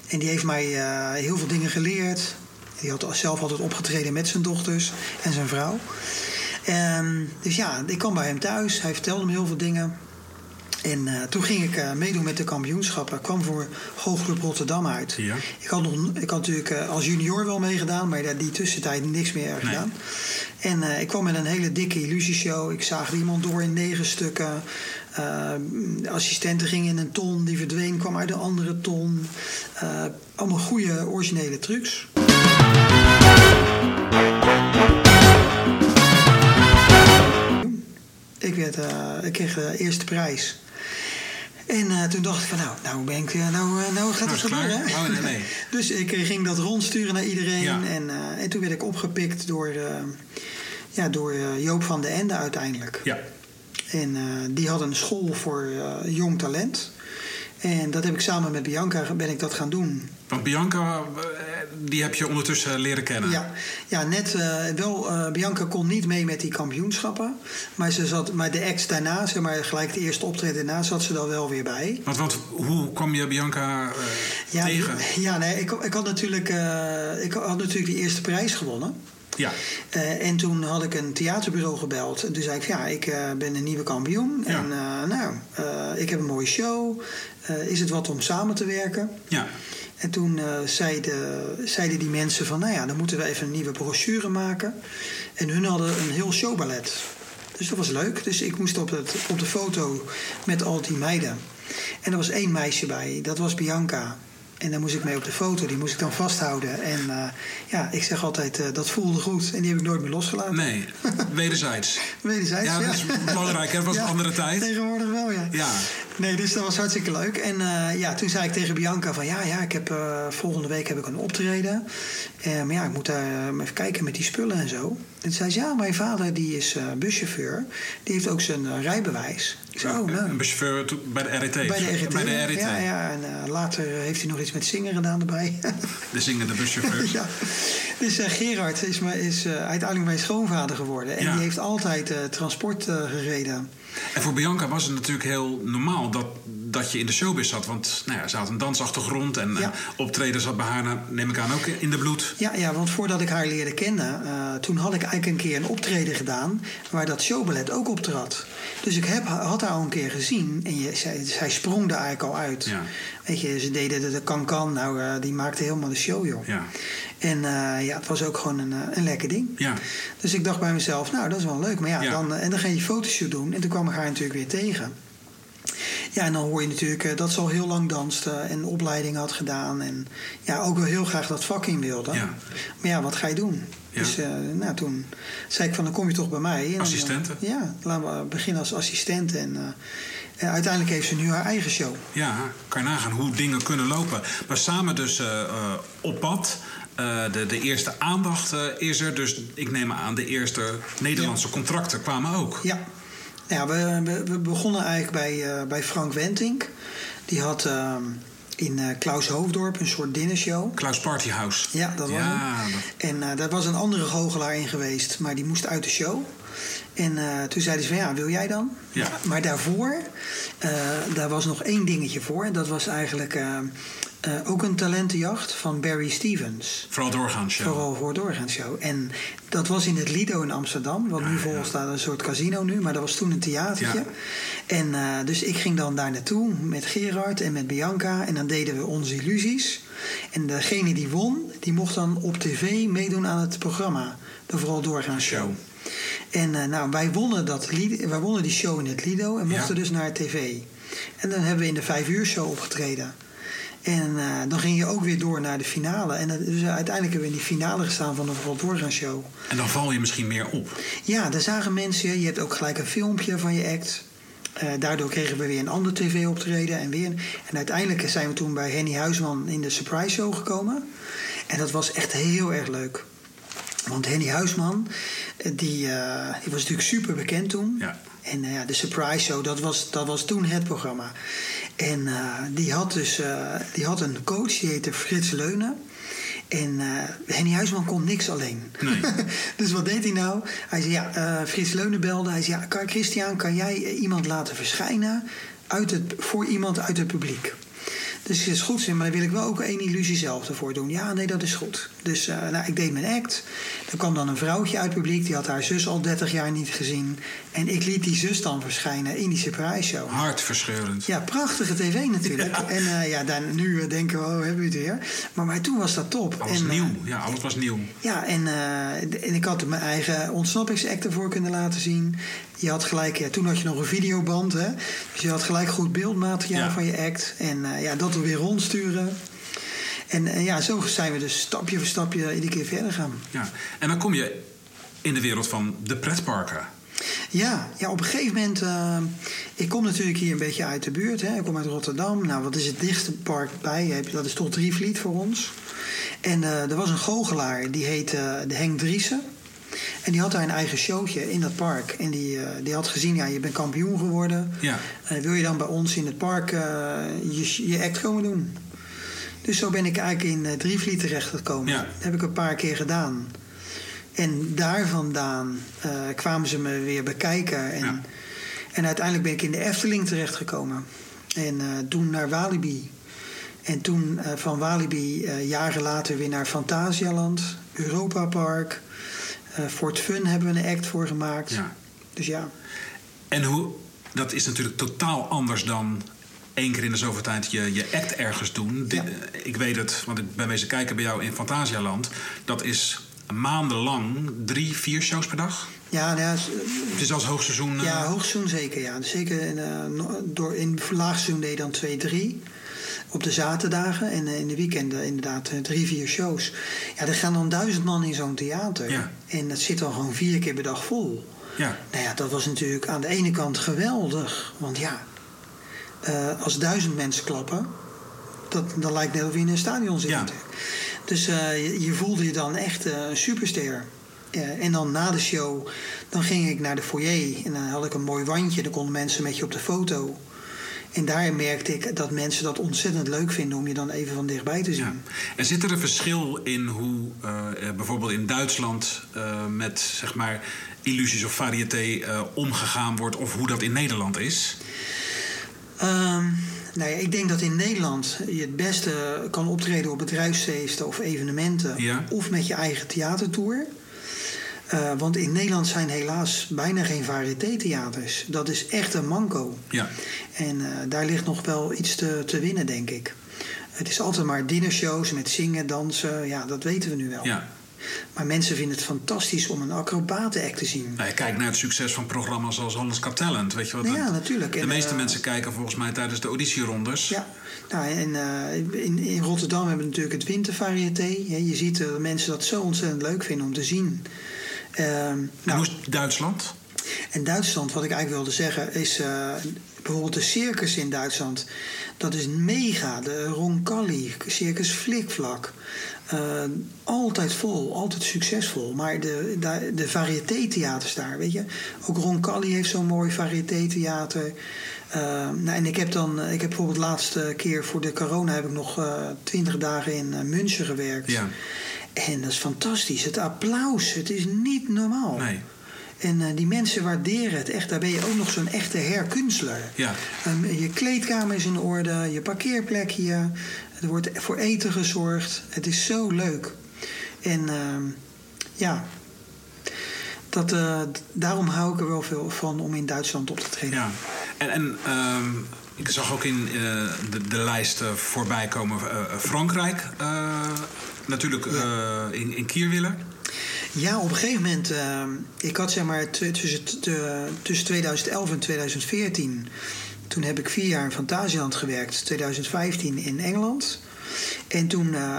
En die heeft mij eh, heel veel dingen geleerd. Die had zelf altijd opgetreden met zijn dochters en zijn vrouw. Ehm, dus ja, ik kwam bij hem thuis. Hij vertelde me heel veel dingen. En eh, toen ging ik eh, meedoen met de kampioenschappen. Ik kwam voor Goochclub Rotterdam uit. Ja. Ik, had nog, ik had natuurlijk eh, als junior wel meegedaan, maar die tussentijd niks meer gedaan. En ik kwam met een hele dikke illusieshow. Ik zaagde iemand door in negen stukken. De assistenten gingen in een ton, die verdween, kwam uit een andere ton. Allemaal goede originele trucs. Ik, werd, ik kreeg de eerste prijs. En eh, toen dacht ik van nou, nou ben ik, eh, nou, eh, nou gaat Nou het het gebeuren. Oh, nee, nee. dus ik ging dat rondsturen naar iedereen. Ja. En, en toen werd ik opgepikt door, ja, door Joop van den Ende uiteindelijk. Ja. En die had een school voor jong talent. En dat heb ik samen met Bianca ben ik dat gaan doen. Want Bianca, die heb je ondertussen leren kennen. Ja, ja net eh, wel. eh, Bianca kon niet mee met die kampioenschappen. Maar, ze zat, maar de ex daarna, zeg maar gelijk de eerste optreden daarna, zat ze er wel weer bij. Want, want hoe kwam je Bianca eh, Ja, tegen? ja nee, ik, ik, had natuurlijk, ik had natuurlijk die eerste prijs gewonnen. Ja. En toen had ik een theaterbureau gebeld. En toen zei ik, ja, ik ben een nieuwe kampioen. Ja. En nou, ik heb een mooie show. Is het wat om samen te werken? Ja. En toen eh, zeiden, zeiden die mensen van, nou ja, dan moeten we even een nieuwe brochure maken. En hun hadden een heel showballet. Dus dat was leuk. Dus ik moest op, het, op de foto met al die meiden. En er was één meisje bij, dat was Bianca. En daar moest ik mee op de foto, die moest ik dan vasthouden. En eh, ja, ik zeg altijd, eh, dat voelde goed. En die heb ik nooit meer losgelaten. Nee, wederzijds. Wederzijds, Ja, dat is belangrijk, hè? Het was een andere tijd. Tegenwoordig wel, ja. Ja. Nee, dus dat was hartstikke leuk. En eh, ja, toen zei ik tegen Bianca van... ja, ja, ik heb, eh, volgende week heb ik een optreden. Eh, maar ja, ik moet daar even kijken met die spullen en zo. En toen zei ze, ja, mijn vader die is buschauffeur. Die heeft ook zijn rijbewijs. Ik zei, oh, nou... Een buschauffeur bij de RET. Bij de RET. Bij de RET. Ja, ja, en later heeft hij nog iets met zingen gedaan erbij. De zingende buschauffeur. ja. Dus Gerard is, mijn- is uiteindelijk mijn schoonvader geworden. En Ja. die heeft altijd transport gereden. En voor Bianca was het natuurlijk heel normaal dat, dat je in de showbiz zat. Want nou ja, ze had een dansachtergrond en Ja. eh, optreden zat bij haar, nou, neem ik aan, ook in de bloed. Ja, ja, want voordat ik haar leerde kennen, eh, toen had ik eigenlijk een keer een optreden gedaan waar dat showballet ook optrad. Dus ik heb, had haar al een keer gezien en je, zij, zij sprong er eigenlijk al uit. Ja. Weet je, ze deden de, de kan-kan, nou, eh, die maakte helemaal de show, joh. Ja. En ja, het was ook gewoon een, een lekker ding. Ja. Dus ik dacht bij mezelf, nou, dat is wel leuk. Maar ja. Dan, en dan ga je fotoshoot doen. En toen kwam ik haar natuurlijk weer tegen. Ja, en dan hoor je natuurlijk eh, dat ze al heel lang danste en opleiding had gedaan. En ja, ook wel heel graag dat vak in wilde. Ja. Maar ja, wat ga je doen? Ja. Dus eh, nou, toen zei ik van, dan kom je toch bij mij. Dan, eh, ja, laten we beginnen als assistent. En, en uiteindelijk heeft ze nu haar eigen show. Ja, kan je nagaan hoe dingen kunnen lopen. Maar samen dus op pad. De, de eerste aandacht is er. Dus ik neem aan, de eerste Nederlandse contracten kwamen ook. Ja, ja we, we, begonnen eigenlijk bij, eh, bij Frank Wentink. Die had ehm, in eh, Klaus Hoofddorp een soort dinnershow. Klaus Partyhouse. Ja, dat was Ja, hem. dat- En eh, daar was een andere goochelaar in geweest, maar die moest uit de show. En toen zeiden ze van ja, wil jij dan? Ja. Maar daarvoor, daar was nog één dingetje voor. Dat was eigenlijk eh, ook een talentenjacht van Barry Stevens. Vooral doorgaans show. Vooral voor doorgaansshow. En dat was in het Lido in Amsterdam. Wat nu Ah, volgens staat een soort casino nu. Maar dat was toen een theatertje. Ja. En eh, dus ik ging dan daar naartoe met Gerard en met Bianca. En dan deden we onze illusies. En degene die won, die mocht dan op tv meedoen aan het programma. De Vooral Doorgaansshow. En eh, nou, wij wonnen, dat, wij wonnen die show in het Lido en mochten Ja. dus naar tv. En dan hebben we in de vijf uur show opgetreden. En eh, dan ging je ook weer door naar de finale. En dus uiteindelijk hebben we in die finale gestaan van de Vooral Doorgaansshow. En dan val je misschien meer op. Ja, daar zagen mensen. Je hebt ook gelijk een filmpje van je act. Eh, daardoor kregen we weer een ander tv-optreden. En, weer. en uiteindelijk zijn we toen bij Henny Huisman in de Surprise Show gekomen. En dat was echt heel erg leuk. Want Henny Huisman, eh, die, die was natuurlijk super bekend toen. Ja. En ja, de Surprise Show, dat was, dat was toen het programma. En die had dus die had een coach, die heette Frits Leunen. En uh, Henny Huisman kon niks alleen. Nee. dus wat deed hij nou? Hij zei, ja, Frits Leunen belde. Hij zei, ja, Christian, kan jij iemand laten verschijnen uit het, voor iemand uit het publiek? Dus het is goed, maar dan wil ik wel ook één illusie zelf ervoor doen. Ja, nee, dat is goed. Dus uh, nou, ik deed mijn act. Er kwam dan een vrouwtje uit het publiek, die had haar zus al 30 jaar niet gezien. En ik liet die zus dan verschijnen in die surprise show. Hartverscheurend. Ja, prachtige tv natuurlijk. En uh, ja, dan, nu denken we, oh, hebben we het weer. Maar, maar toen was dat top. Alles en, nieuw. ja, alles was nieuw. Ja, en, en ik had mijn eigen ontsnappingsact ervoor kunnen laten zien. Je had gelijk, ja, toen had je nog een videoband, hè. Dus je had gelijk goed beeldmateriaal ja. van je act. En ja, dat we weer rondsturen. En, en, ja, zo zijn we dus stapje voor stapje iedere keer verder gaan. Ja, en dan kom je in de wereld van de pretparken. Ja, ja, op een gegeven moment. Uh, ik kom natuurlijk hier een beetje uit de buurt. Hè. Ik kom uit Rotterdam. Nou, wat is het dichtste park bij? Dat is toch Drievliet voor ons. En uh, er was een goochelaar, die heette de Henk Driessen. En die had daar een eigen showtje in dat park. En die, uh, die had gezien, ja, je bent kampioen geworden. Ja. wil je dan bij ons in het park je, je act komen doen? Dus zo ben ik eigenlijk in Drievliet terechtgekomen. Ja. Dat heb ik een paar keer gedaan. En daar vandaan kwamen ze me weer bekijken. En, Ja. en uiteindelijk ben ik in de Efteling terechtgekomen. En toen naar Walibi. En toen van Walibi jaren later weer naar Fantasialand, Europa Park. Fort Fun hebben we een act voor gemaakt. Ja. Dus ja. En hoe, dat is natuurlijk totaal anders dan één keer in de zoveel tijd je, je act ergens doen. Ja. Dit, ik weet het, want ik ben bezig kijken bij jou in Fantasialand. Dat is maandenlang drie, vier shows per dag. Ja, nou ja, Het is als hoogseizoen. ja, eh, hoogseizoen zeker. Ja. Dus zeker in, eh, no- door, in laagseizoen deed je dan twee, drie. Op de zaterdagen en eh, in de weekenden inderdaad eh, drie, vier shows. Ja, er gaan dan duizend man in zo'n theater. Ja. En dat zit dan gewoon vier keer per dag vol. ja, Nou ja, dat was natuurlijk aan de ene kant geweldig. Want ja, eh, als duizend mensen klappen, dat, dan lijkt het net of je in een stadion zit. Ja. Dus je, je voelde je dan echt een superster. En dan na de show, dan ging ik naar de foyer en dan had ik een mooi wandje. Dan konden mensen met je op de foto. En daar merkte ik dat mensen dat ontzettend leuk vinden om je dan even van dichtbij te zien. ja. En zit er een verschil in hoe eh, er bijvoorbeeld in Duitsland eh, met zeg maar illusies of variété eh, omgegaan wordt, of hoe dat in Nederland is? Ehm, nou ja, ik denk dat in Nederland je het beste kan optreden op bedrijfsfeesten of evenementen. Ja. Of met je eigen theatertour. Eh, want in Nederland zijn helaas bijna geen variété-theaters. Dat is echt een manco. Ja, En eh, daar ligt nog wel iets te, te winnen, denk ik. Het is altijd maar dinnershows met zingen, dansen. Ja, dat weten we nu wel. ja. Maar mensen vinden het fantastisch om een acrobatenact te zien. Nou, je kijkt naar het succes van programma's als Hollands Got Talent. Weet je wat? Ja, natuurlijk. De En, meeste eh, mensen kijken volgens mij tijdens de auditierondes. Ja, nou, en in, in Rotterdam hebben we natuurlijk het wintervarieté. Je ziet dat mensen dat zo ontzettend leuk vinden om te zien. Ehm, nou, hoe is Duitsland? en Duitsland, wat ik eigenlijk wilde zeggen, is eh, bijvoorbeeld de circus in Duitsland. Dat is mega. De Roncalli, Circus Flikvlak. Eh, altijd vol, altijd succesvol. Maar de, de, de variété-theaters daar, weet je. Ook Roncalli heeft zo'n mooi variété-theater. Eh, nou, en ik heb dan, ik heb bijvoorbeeld de laatste keer voor de corona heb ik nog twintig dagen in eh, München gewerkt. Ja, En dat is fantastisch. Het applaus, het is niet normaal. nee. En eh, die mensen waarderen het echt. Daar ben je ook nog zo'n echte herkunstler. Ja, Ehm, je kleedkamer is in orde, je parkeerplek hier. Er wordt voor eten gezorgd. Het is zo leuk. En ehm, ja, dat, eh, daarom hou ik er wel veel van om in Duitsland op te treden. ja. En, en ehm, ik zag ook in eh, de, de lijst voorbij komen Frankrijk. Eh, natuurlijk eh, in, in Kierwiller. Ja, op een gegeven moment, ehm, ik had zeg maar tussen, tussen 2011 en 2014, toen heb ik vier jaar in Fantasieland gewerkt. 2015 in Engeland. En toen uh,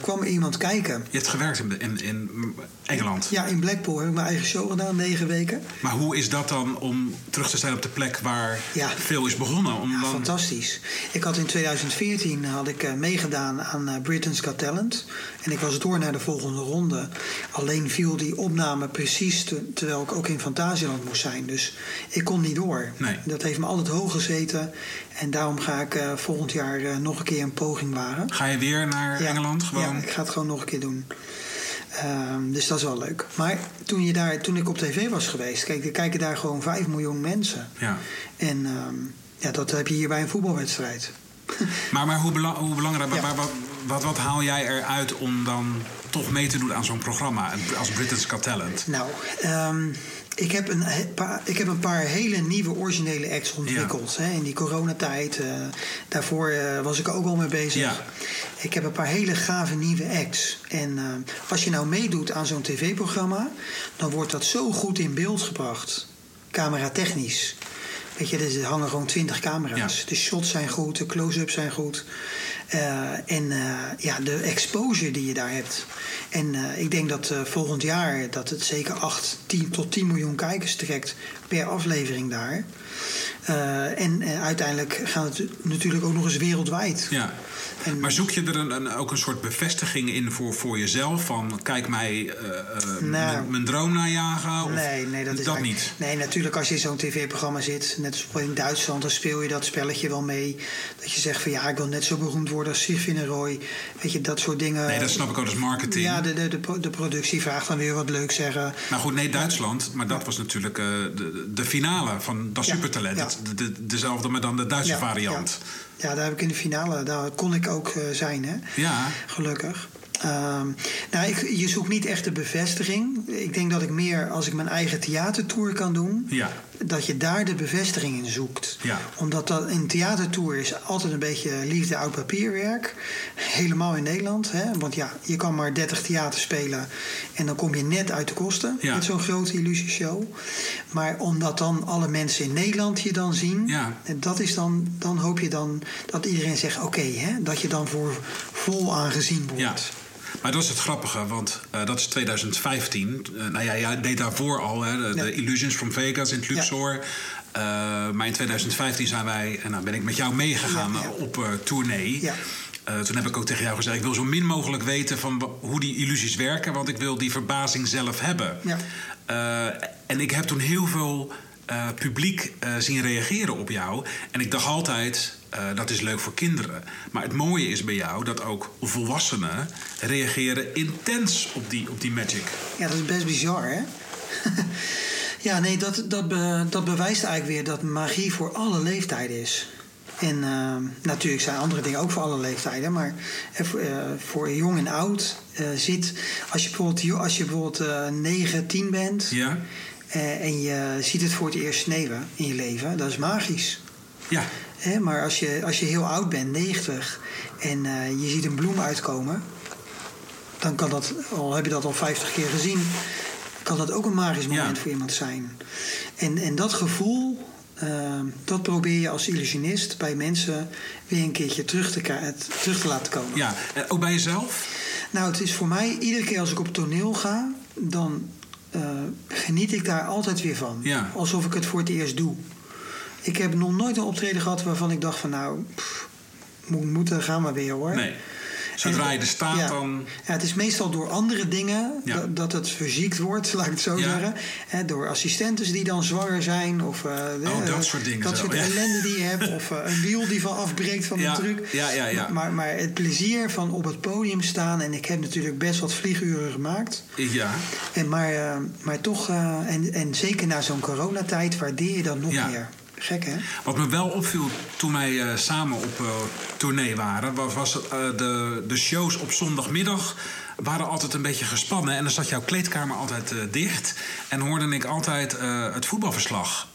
kwam er iemand kijken. Je hebt gewerkt in, in, in Engeland? Ja, in Blackpool heb ik mijn eigen show gedaan, negen weken. Maar hoe is dat dan om terug te zijn op de plek waar ja. veel is begonnen? Om ja, dan... fantastisch. Ik had in 2014 had ik, meegedaan aan Britain's Got Talent. En ik was door naar de volgende ronde. Alleen viel die opname precies terwijl ik ook in Fantasieland moest zijn. Dus ik kon niet door. Nee. Dat heeft me altijd hoog gezeten. En daarom ga ik uh, volgend jaar uh, nog een keer een poging wagen. Ga je weer naar ja, Engeland? Gewoon? Ja, ik ga het gewoon nog een keer doen. Um, dus dat is wel leuk. Maar toen, je daar, toen ik op tv was geweest, kijk, er kijken daar gewoon 5 miljoen mensen. Ja. En um, ja, dat heb je hier bij een voetbalwedstrijd. maar, maar hoe, bela hoe belangrijk, ja. wat, wat, wat haal jij eruit om dan toch mee te doen aan zo'n programma als Britain's Got Talent? Nou, um, ik heb, een paar, ik heb een paar hele nieuwe originele acts ontwikkeld. Ja. Hè, in die coronatijd. Uh, daarvoor uh, was ik ook al mee bezig. Ja. Ik heb een paar hele gave nieuwe acts. En uh, als je nou meedoet aan zo'n tv-programma... dan wordt dat zo goed in beeld gebracht. Camera technisch. Weet je, er hangen gewoon twintig camera's. Ja. De shots zijn goed, de close-ups zijn goed. Uh, en uh, ja, de exposure die je daar hebt. En uh, ik denk dat volgend jaar dat het zeker 8, 10 tot 10 miljoen kijkers trekt per aflevering daar. en uiteindelijk gaat het natuurlijk ook nog eens wereldwijd. Ja. En, maar zoek je er een, een, ook een soort bevestiging in voor, voor jezelf? Van kijk mij nou, mijn droom najagen? Of nee, nee, dat is dat niet. Nee, natuurlijk als je in zo'n tv-programma zit, net als in Duitsland, dan speel je dat spelletje wel mee. Dat je zegt van ja, ik wil net zo beroemd worden als en Roy. Weet je, dat soort dingen. Nee, dat snap ik ook als marketing. Ja, de, de, de, de productie vraagt dan weer wat leuk zeggen. Nou goed, nee, Duitsland. Maar dat was natuurlijk uh, de, de finale van dat supertalent. ja. De, de, dezelfde, maar dan de Duitse Ja, variant. Ja, daar heb ik in de finale, daar kon ik ook uh, zijn, hè? Ja. Gelukkig. Um, nou, ik, je zoekt niet echt de bevestiging. Ik denk dat ik meer, als ik mijn eigen theatertour kan doen, Ja. dat je daar de bevestiging in zoekt. Ja. Omdat dat in theatertour is altijd een beetje liefde oud papierwerk. Helemaal in Nederland. Hè? Want ja, je kan maar 30 theater spelen en dan kom je net uit de kosten Ja. met zo'n grote illusieshow. Maar omdat dan alle mensen in Nederland je dan zien, dat is dan, dan hoop je dan dat iedereen zegt: oké, hè, dat je dan voor vol aangezien wordt. Maar dat is het grappige, want uh, dat is 2015. Uh, nou ja, jij deed daarvoor al, hè, de, Ja. de Illusions from Vegas in het Luxor. Uh, maar in 2015 zijn wij, en dan ben ik met jou meegegaan op tournee. Ja. Uh, toen heb ik ook tegen jou gezegd: ik wil zo min mogelijk weten van hoe die illusies werken, want ik wil die verbazing zelf hebben. Ja. Uh, en ik heb toen heel veel uh, publiek uh, zien reageren op jou. En ik dacht altijd. Uh, dat is leuk voor kinderen. Maar het mooie is bij jou dat ook volwassenen reageren intens op die, op die magic. Ja, dat is best bizar, hè? ja, nee, dat, dat, be, dat bewijst eigenlijk weer dat magie voor alle leeftijden is. En natuurlijk zijn andere dingen ook voor alle leeftijden, maar voor, voor jong en oud zit. Als je bijvoorbeeld, als je bijvoorbeeld 9, 10 bent Ja. En je ziet het voor het eerst sneeuwen in je leven, dat is magisch. Ja. Hè, maar als je, als je heel oud bent, 90, en uh, je ziet een bloem uitkomen, dan kan dat, al heb je dat al 50 keer gezien, kan dat ook een magisch moment Ja. voor iemand zijn. En, en dat gevoel, uh, dat probeer je als illusionist bij mensen weer een keertje terug te, terug te laten komen. Ja, en ook bij jezelf? Nou, het is voor mij, iedere keer als ik op toneel ga, dan uh, geniet ik daar altijd weer van. Ja. Alsof ik het voor het eerst doe. Ik heb nog nooit een optreden gehad waarvan ik dacht van nou, pff, moet, moeten gaan we weer hoor. Nee. Zodra je er staat, ja. dan. Ja, het is meestal door andere dingen Ja. dat, dat het verziekt wordt, laat ik het zo zeggen. Door assistentes die dan zwanger zijn. Of, uh, Oh, dat soort dingen Dat zo, soort ellende die je hebt. Of uh, een wiel die van afbreekt van de truck. ja, ja, ja. Maar, maar het plezier van op het podium staan. En ik heb natuurlijk best wat vlieguren gemaakt. Ja. En maar, uh, maar toch, en, en zeker na zo'n coronatijd, waardeer je dat nog Ja. meer. Gek hè? Wat me wel opviel toen wij uh, samen op uh, tournee waren, was, was uh, de, de shows op zondagmiddag waren altijd een beetje gespannen. En dan zat jouw kleedkamer altijd dicht. En hoorde ik altijd het voetbalverslag.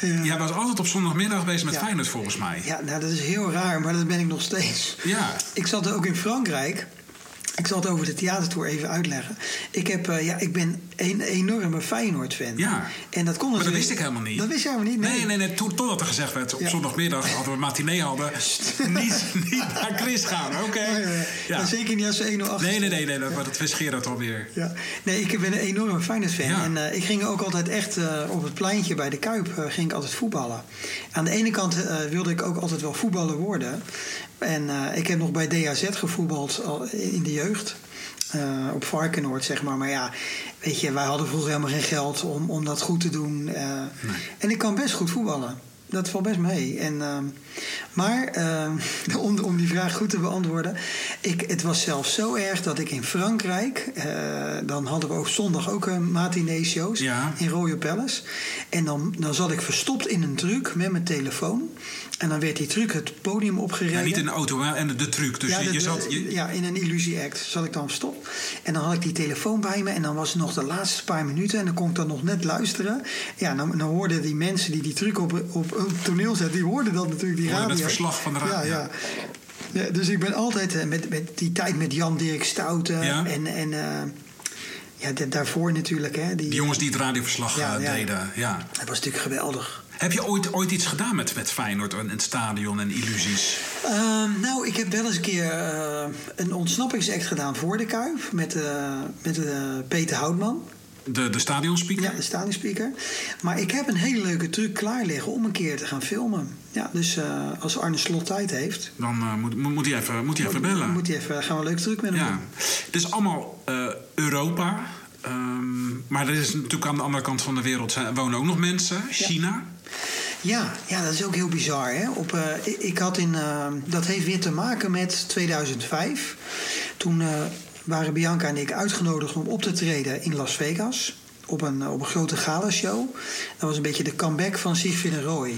ja. Jij was altijd op zondagmiddag bezig met Ja. Feyenoord volgens mij. Ja, nou dat is heel raar, maar dat ben ik nog steeds. Ja. Ik zat ook in Frankrijk. Ik zal het over de theatertour even uitleggen. Ik, heb, eh, ja, ik ben een enorme Feyenoord-fan. Ja. En dat kon Maar dat wist ik helemaal niet. Dat wist jij helemaal niet? Nee, nee, nee. Toen, totdat er gezegd werd, op Ja. zondagmiddag hadden we matinee hadden, niet, niet naar Chris gaan. Oké. Ja. Zeker niet als ze 1-0 achter Nee, nee, nee, nee, dat- maar dat wist Gerard alweer. Ja. Nee, ik ben een enorme Feyenoord-fan. En eh, ik ging ook altijd echt eh, op het pleintje bij de Kuip eh, ging ik altijd voetballen. Aan de ene kant wilde ik ook altijd wel voetballer worden. En ik heb nog bij DAZ gevoetbald al in de jeugd. Op Varkenoord, zeg maar. Maar ja, weet je, wij hadden vroeger helemaal geen geld om, om dat goed te doen. eh. En ik kan best goed voetballen. Dat valt best mee. En, ehm, maar ehm, om, om die vraag goed te beantwoorden. Ik, het was zelfs zo erg dat ik in Frankrijk. eh, dan hadden we ook zondag ook een matinee shows Ja. in Royal Palace. En dan, dan zat ik verstopt in een truck met mijn telefoon. En dan werd die truck het podium opgereden. Ja, niet in de auto hè, en de, truc. Dus Ja, je, de- je de- zat... Je, ja, in een illusie-act zat ik dan verstopt. En dan had ik die telefoon bij me en dan was het nog de laatste paar minuten. En dan kon ik dan nog net luisteren. Ja, dan, dan hoorden die mensen die die truc op, op, op het toneel zetten... die hoorden dat natuurlijk, die Hoorde radio. het verslag van de radio. Ja, ja. Ja, dus ik ben altijd eh, met, met die tijd met Jan-Dirk Stouten Ja. en... en eh, ja, de- daarvoor natuurlijk. Hè, die, die jongens die het radioverslag eh, ja. deden. Ja. Dat was natuurlijk geweldig. Heb je ooit, ooit iets gedaan met, met Feyenoord en het stadion en illusies? Ehm, nou, ik heb wel eens een keer eh, een ontsnappingsact gedaan voor de Kuip met, eh, met eh, Peter Houtman. De, de stadionspeaker? Ja, de stadionspeaker. Maar ik heb een hele leuke truc klaar liggen om een keer te gaan filmen. Ja, dus als Arne Slot tijd heeft, Dan moet, moet, hij even, moet hij even bellen. moet hij even, gaan we een leuke truc met hem Ja, doen. het is allemaal Europa. Ehm, maar er is natuurlijk aan de andere kant van de wereld wonen ook nog mensen. China. Ja, ja, dat is ook heel bizar. Hè? Op, eh, ik, had in, eh, dat heeft weer te maken met 2005. Toen eh, waren Bianca en ik uitgenodigd om op te treden in Las Vegas. Op een, op een grote galashow. Dat was een beetje de comeback van Siegfried en Roy.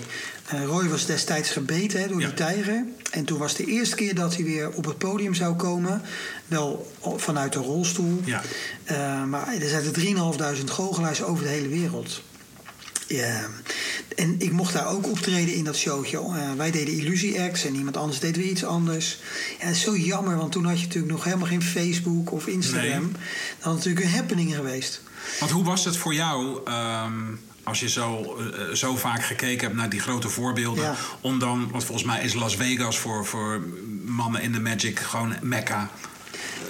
Roy was destijds gebeten hè, door Ja. die tijger. En toen was de eerste keer dat hij weer op het podium zou komen. Wel vanuit de rolstoel. Ja. Eh, maar er zaten 3.500 goochelaars over de hele wereld. Ja. En ik mocht daar ook optreden in dat showtje. Eh, wij deden Illusie Acts en iemand anders deed weer iets anders. Ja, dat is zo jammer, want toen had je natuurlijk nog helemaal geen Facebook of Instagram. Nee. Dan had natuurlijk een happening geweest. Want hoe was het voor jou ehm, als je zo, eh, zo vaak gekeken hebt naar die grote voorbeelden? Ja. Om dan, want volgens mij is Las Vegas voor, voor mannen in de Magic gewoon Mecca.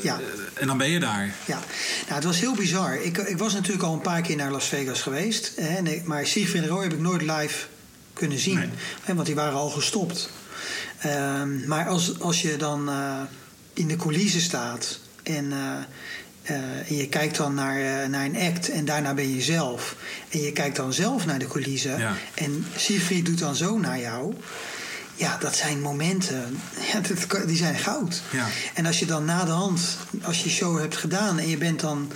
Ja. Eh, en dan ben je daar. Ja, nou, het was heel bizar. Ik, ik was natuurlijk al een paar keer naar Las Vegas geweest. Hè, nee, maar Siegfried en Roy heb ik nooit live kunnen zien. Nee. Hè, want die waren al gestopt. Ehm, maar als, als je dan eh, in de coulissen staat en, eh, en je kijkt dan naar, eh, naar een act en daarna ben je zelf. En je kijkt dan zelf naar de coulissen. Ja. En Siegfried doet dan zo naar jou. Ja, dat zijn momenten. Ja, dat, die zijn goud. Ja. En als je dan na de hand, als je show hebt gedaan en je bent dan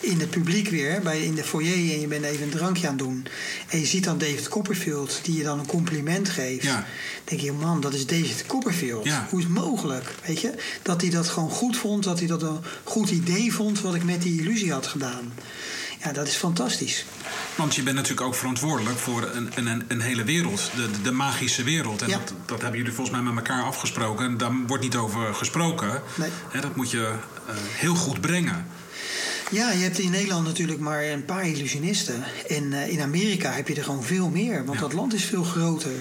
in het publiek weer, bij, in de foyer en je bent even een drankje aan het doen. En je ziet dan David Copperfield die je dan een compliment geeft. Ja. denk je, man, dat is David Copperfield. Ja. Hoe is het mogelijk? Weet je? Dat hij dat gewoon goed vond, dat hij dat een goed idee vond wat ik met die illusie had gedaan. Ja, dat is fantastisch. Want je bent natuurlijk ook verantwoordelijk voor een, een, een hele wereld, de, de, magische wereld. En Ja. dat, dat hebben jullie volgens mij met elkaar afgesproken. En daar wordt niet over gesproken. Nee. Dat moet je eh, heel goed brengen. Ja, je hebt in Nederland natuurlijk maar een paar illusionisten. En eh, in Amerika heb je er gewoon veel meer, want Ja. dat land is veel groter.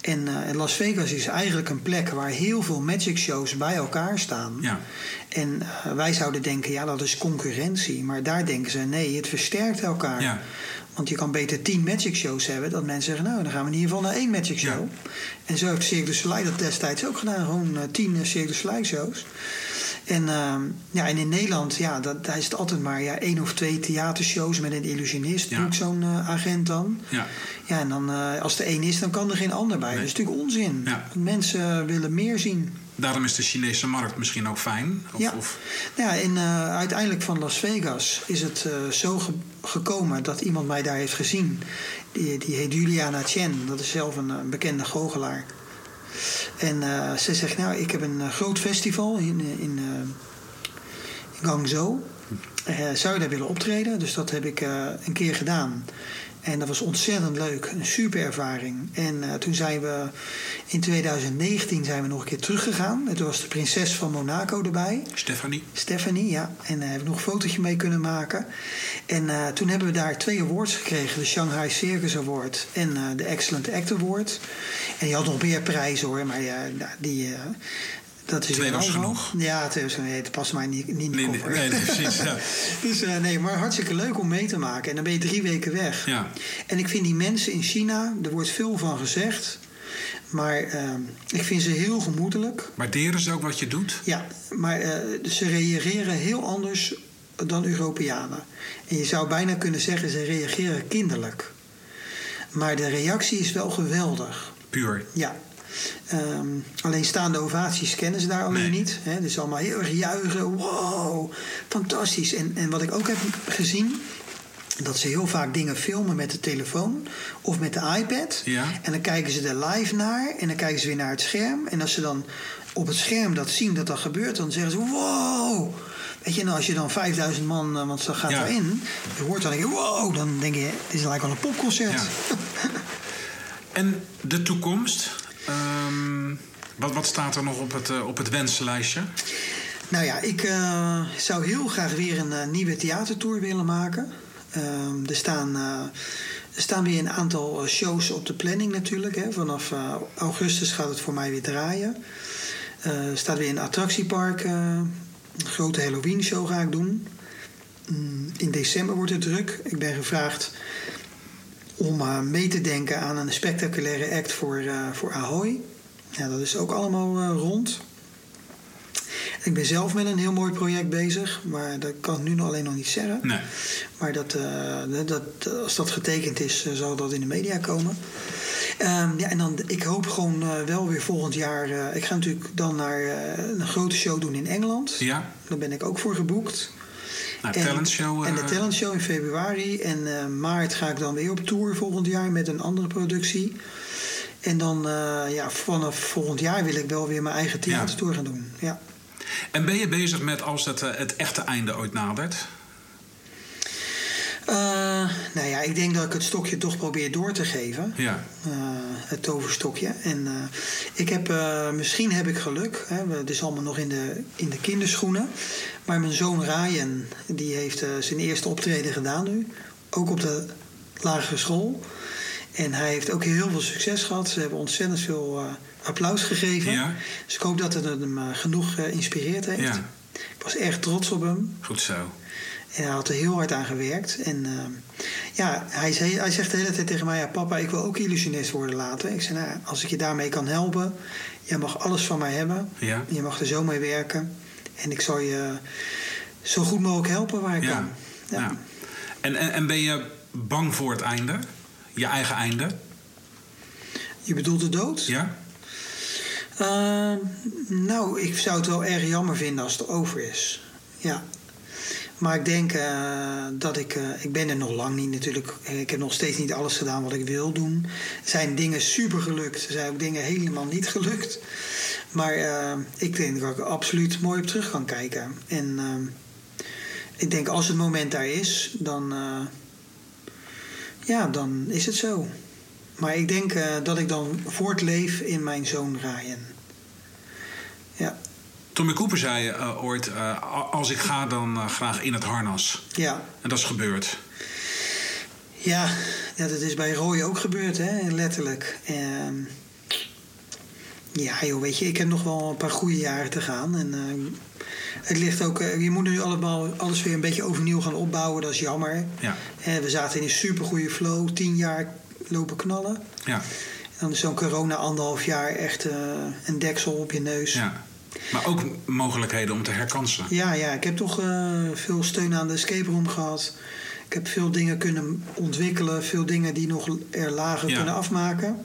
En eh, en Las Vegas is eigenlijk een plek waar heel veel magic shows bij elkaar staan. Ja. En eh, wij zouden denken, ja, dat is concurrentie. Maar daar denken ze, nee, het versterkt elkaar. Ja. Want je kan beter tien magic shows hebben. Dat mensen zeggen, nou, dan gaan we in ieder geval naar één magic show. Ja. En zo heeft Cirque du Soleil dat destijds ook gedaan. Gewoon tien Cirque du Soleil shows. En, ehm, ja, en in Nederland, ja, dat, daar is het altijd maar ja, één of twee theatershows met een illusionist. Ja. Doet zo'n eh, agent dan. Ja. Ja, en dan, eh, als er één is, dan kan er geen ander bij. Nee. Dat is natuurlijk onzin. Ja. Mensen willen meer zien. Daarom is de Chinese markt misschien ook fijn. Of, ja. of, Nou ja, en eh, uiteindelijk van Las Vegas is het zo ge- gekomen dat iemand mij daar heeft gezien. Die, die heet Juliana Chen, dat is zelf een, een bekende goochelaar. En eh, ze zegt, nou, ik heb een eh, groot festival in, eh, in, in zou je daar willen optreden? Dus dat heb ik een keer gedaan. En dat was ontzettend leuk, een super ervaring. En eh, toen zijn we in 2019 zijn we nog een keer teruggegaan. En toen was de prinses van Monaco erbij. Stephanie? Stephanie, ja. En daar heb ik nog een fotootje mee kunnen maken. En eh, toen hebben we daar twee awards gekregen. De Shanghai Circus Award en eh, de Excellent Act Award. En die had nog meer prijzen hoor. Maar ja, nou, die... dat is Twee was genoeg. Ja, twee was genoeg. Het past mij niet, niet in de Nee, koffer. nee, nee, precies. Ja. Dus eh, nee, maar hartstikke leuk om mee te maken. En dan ben je drie weken weg. ja. En ik vind die mensen in China, er wordt veel van gezegd. Maar eh, ik vind ze heel gemoedelijk. Waarderen ze ook wat je doet? Ja, maar eh, ze reageren heel anders dan Europeanen. En je zou bijna kunnen zeggen, ze reageren kinderlijk. Maar de reactie is wel geweldig. Puur. Ja. Ehm, alleen staande ovaties kennen ze daar alleen Nee. niet. Hè. Dus allemaal heel erg juichen. Wow, fantastisch. En, en wat ik ook heb gezien... dat ze heel vaak dingen filmen met de telefoon of met de iPad. Ja. En dan kijken ze er live naar en dan kijken ze weer naar het scherm. En als ze dan op het scherm dat zien dat dat gebeurt... dan zeggen ze wow... Weet je, nou als je dan 5000 man, eh, want zo gaat Ja. erin... je hoort dan denk je, wow, dan denk je... dit is lijkt wel een popconcert. Ja. En de toekomst? Ehm, wat, wat staat er nog op het, eh, op het wensenlijstje? Nou ja, ik eh, zou heel graag weer een eh, nieuwe theatertour willen maken. Ehm, er, staan, staan weer een aantal shows op de planning natuurlijk. Hè. Vanaf augustus gaat het voor mij weer draaien. Er staat weer een attractiepark. een grote Halloween show ga ik doen. Mm, in december wordt het druk. Ik ben gevraagd om eh, mee te denken aan een spectaculaire act voor, eh, voor Ahoy. Ja, dat is ook allemaal eh, rond. Ik ben zelf met een heel mooi project bezig, maar dat kan ik nu nog alleen nog niet zeggen. Nee. Maar dat, dat, als dat getekend is, zal dat in de media komen. Ehm, ja, en dan, ik hoop gewoon wel weer volgend jaar. ik ga natuurlijk dan naar een grote show doen in Engeland. Ja? Daar ben ik ook voor geboekt. En- talentshow. En de eh, talentshow in februari. En eh, maart ga ik dan weer op tour volgend jaar met een andere productie. En dan eh, ja, vanaf volgend jaar wil ik wel weer mijn eigen theatertour gaan doen. Ja. En ben je bezig met als het, het echte einde ooit nadert? Nou ja, ik denk dat ik het stokje toch probeer door te geven. Ja. Het toverstokje. En ik heb, misschien heb ik geluk. Hè, het is allemaal nog in de, in de kinderschoenen. Maar mijn zoon Ryan, die heeft eh, zijn eerste optreden gedaan nu. Ook op de lagere school. En hij heeft ook heel veel succes gehad. Ze hebben ontzettend veel eh, applaus gegeven. Ja. Dus ik hoop dat het hem eh, genoeg geïnspireerd heeft. Ja. Ik was echt trots op hem. Goed zo. En hij had er heel hard aan gewerkt. En ja, hij, zei, hij zegt de hele tijd tegen mij: ja, Papa, ik wil ook illusionist worden later. Ik zei: Nou, als ik je daarmee kan helpen, jij mag alles van mij hebben. Ja. Je mag er zo mee werken. En ik zal je zo goed mogelijk helpen waar ik Ja. kan. Ja. ja. En, en, en ben je bang voor het einde? Je eigen einde? Je bedoelt de dood? Ja? Eh, nou, ik zou het wel erg jammer vinden als het over is. Ja. Maar ik denk eh, dat ik... eh, ik ben er nog lang niet natuurlijk. Ik heb nog steeds niet alles gedaan wat ik wil doen. Er zijn dingen super gelukt. Er zijn ook dingen helemaal niet gelukt. Maar eh, ik denk dat ik er absoluut mooi op terug kan kijken. En ik denk als het moment daar is, dan... ja, dan is het zo. Maar ik denk dat ik dan voortleef in mijn zoon Ryan. Ja, Tommy Cooper zei eh, ooit: eh, Als ik ga, dan eh, graag in het harnas. ja. En dat is gebeurd. Ja, ja, dat is bij Roy ook gebeurd, hè, letterlijk. Ehm, ja, joh, weet je, ik heb nog wel een paar goede jaren te gaan. En het ligt ook, je moet nu allemaal alles weer een beetje overnieuw gaan opbouwen, dat is jammer. Ja. We zaten in een supergoeie flow, tien jaar lopen knallen. Ja. En dan is zo'n corona anderhalf jaar echt een deksel op je neus. ja. Maar ook mogelijkheden om te herkansen. Ja, ja, ik heb toch eh, veel steun aan de escape room gehad. Ik heb veel dingen kunnen ontwikkelen, veel dingen die nog er lagen Ja. kunnen afmaken.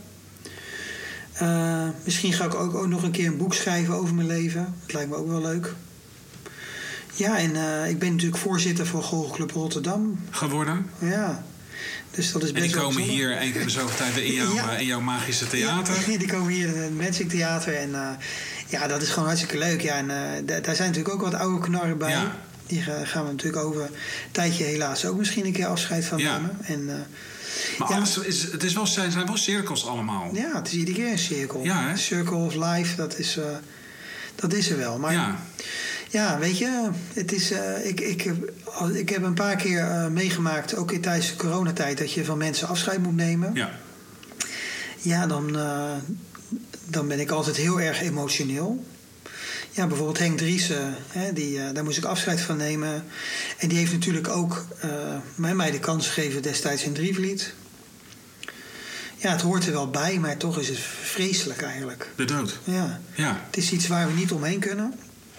Eh, misschien ga ik ook, ook nog een keer een boek schrijven over mijn leven. Dat lijkt me ook wel leuk. Ja, en eh, ik ben natuurlijk voorzitter van Goochelclub Rotterdam. Geworden. Ja, dus dat is En best die wel komen hier één keer in de zoveel tijd in jouw, Ja. in jouw magische theater. Ja, die komen hier in het Magic Theater. En ja, dat is gewoon hartstikke leuk. Ja, en eh, da- daar zijn natuurlijk ook wat oude knarren bij. Ja. Die ga- gaan we natuurlijk over een tijdje helaas ook misschien een keer afscheid van Ja. nemen. En, eh, Maar Ja. alles is, het is wel, zijn, zijn wel cirkels allemaal. ja, het is iedere keer een cirkel. Ja, hè? Circle of life, dat is, eh, dat is er wel. Maar Ja. Ja, weet je, het is, eh, ik, ik, ik heb een paar keer eh, meegemaakt, ook in tijdens de coronatijd, dat je van mensen afscheid moet nemen. ja. Ja, dan, eh, dan ben ik altijd heel erg emotioneel. Ja, bijvoorbeeld Henk Driessen, hè, die, eh, daar moest ik afscheid van nemen. En die heeft natuurlijk ook eh, mij, mij de kans gegeven destijds in Drievliet. Ja, het hoort er wel bij, maar toch is het vreselijk eigenlijk. De dood. Ja, Ja. het is iets waar we niet omheen kunnen.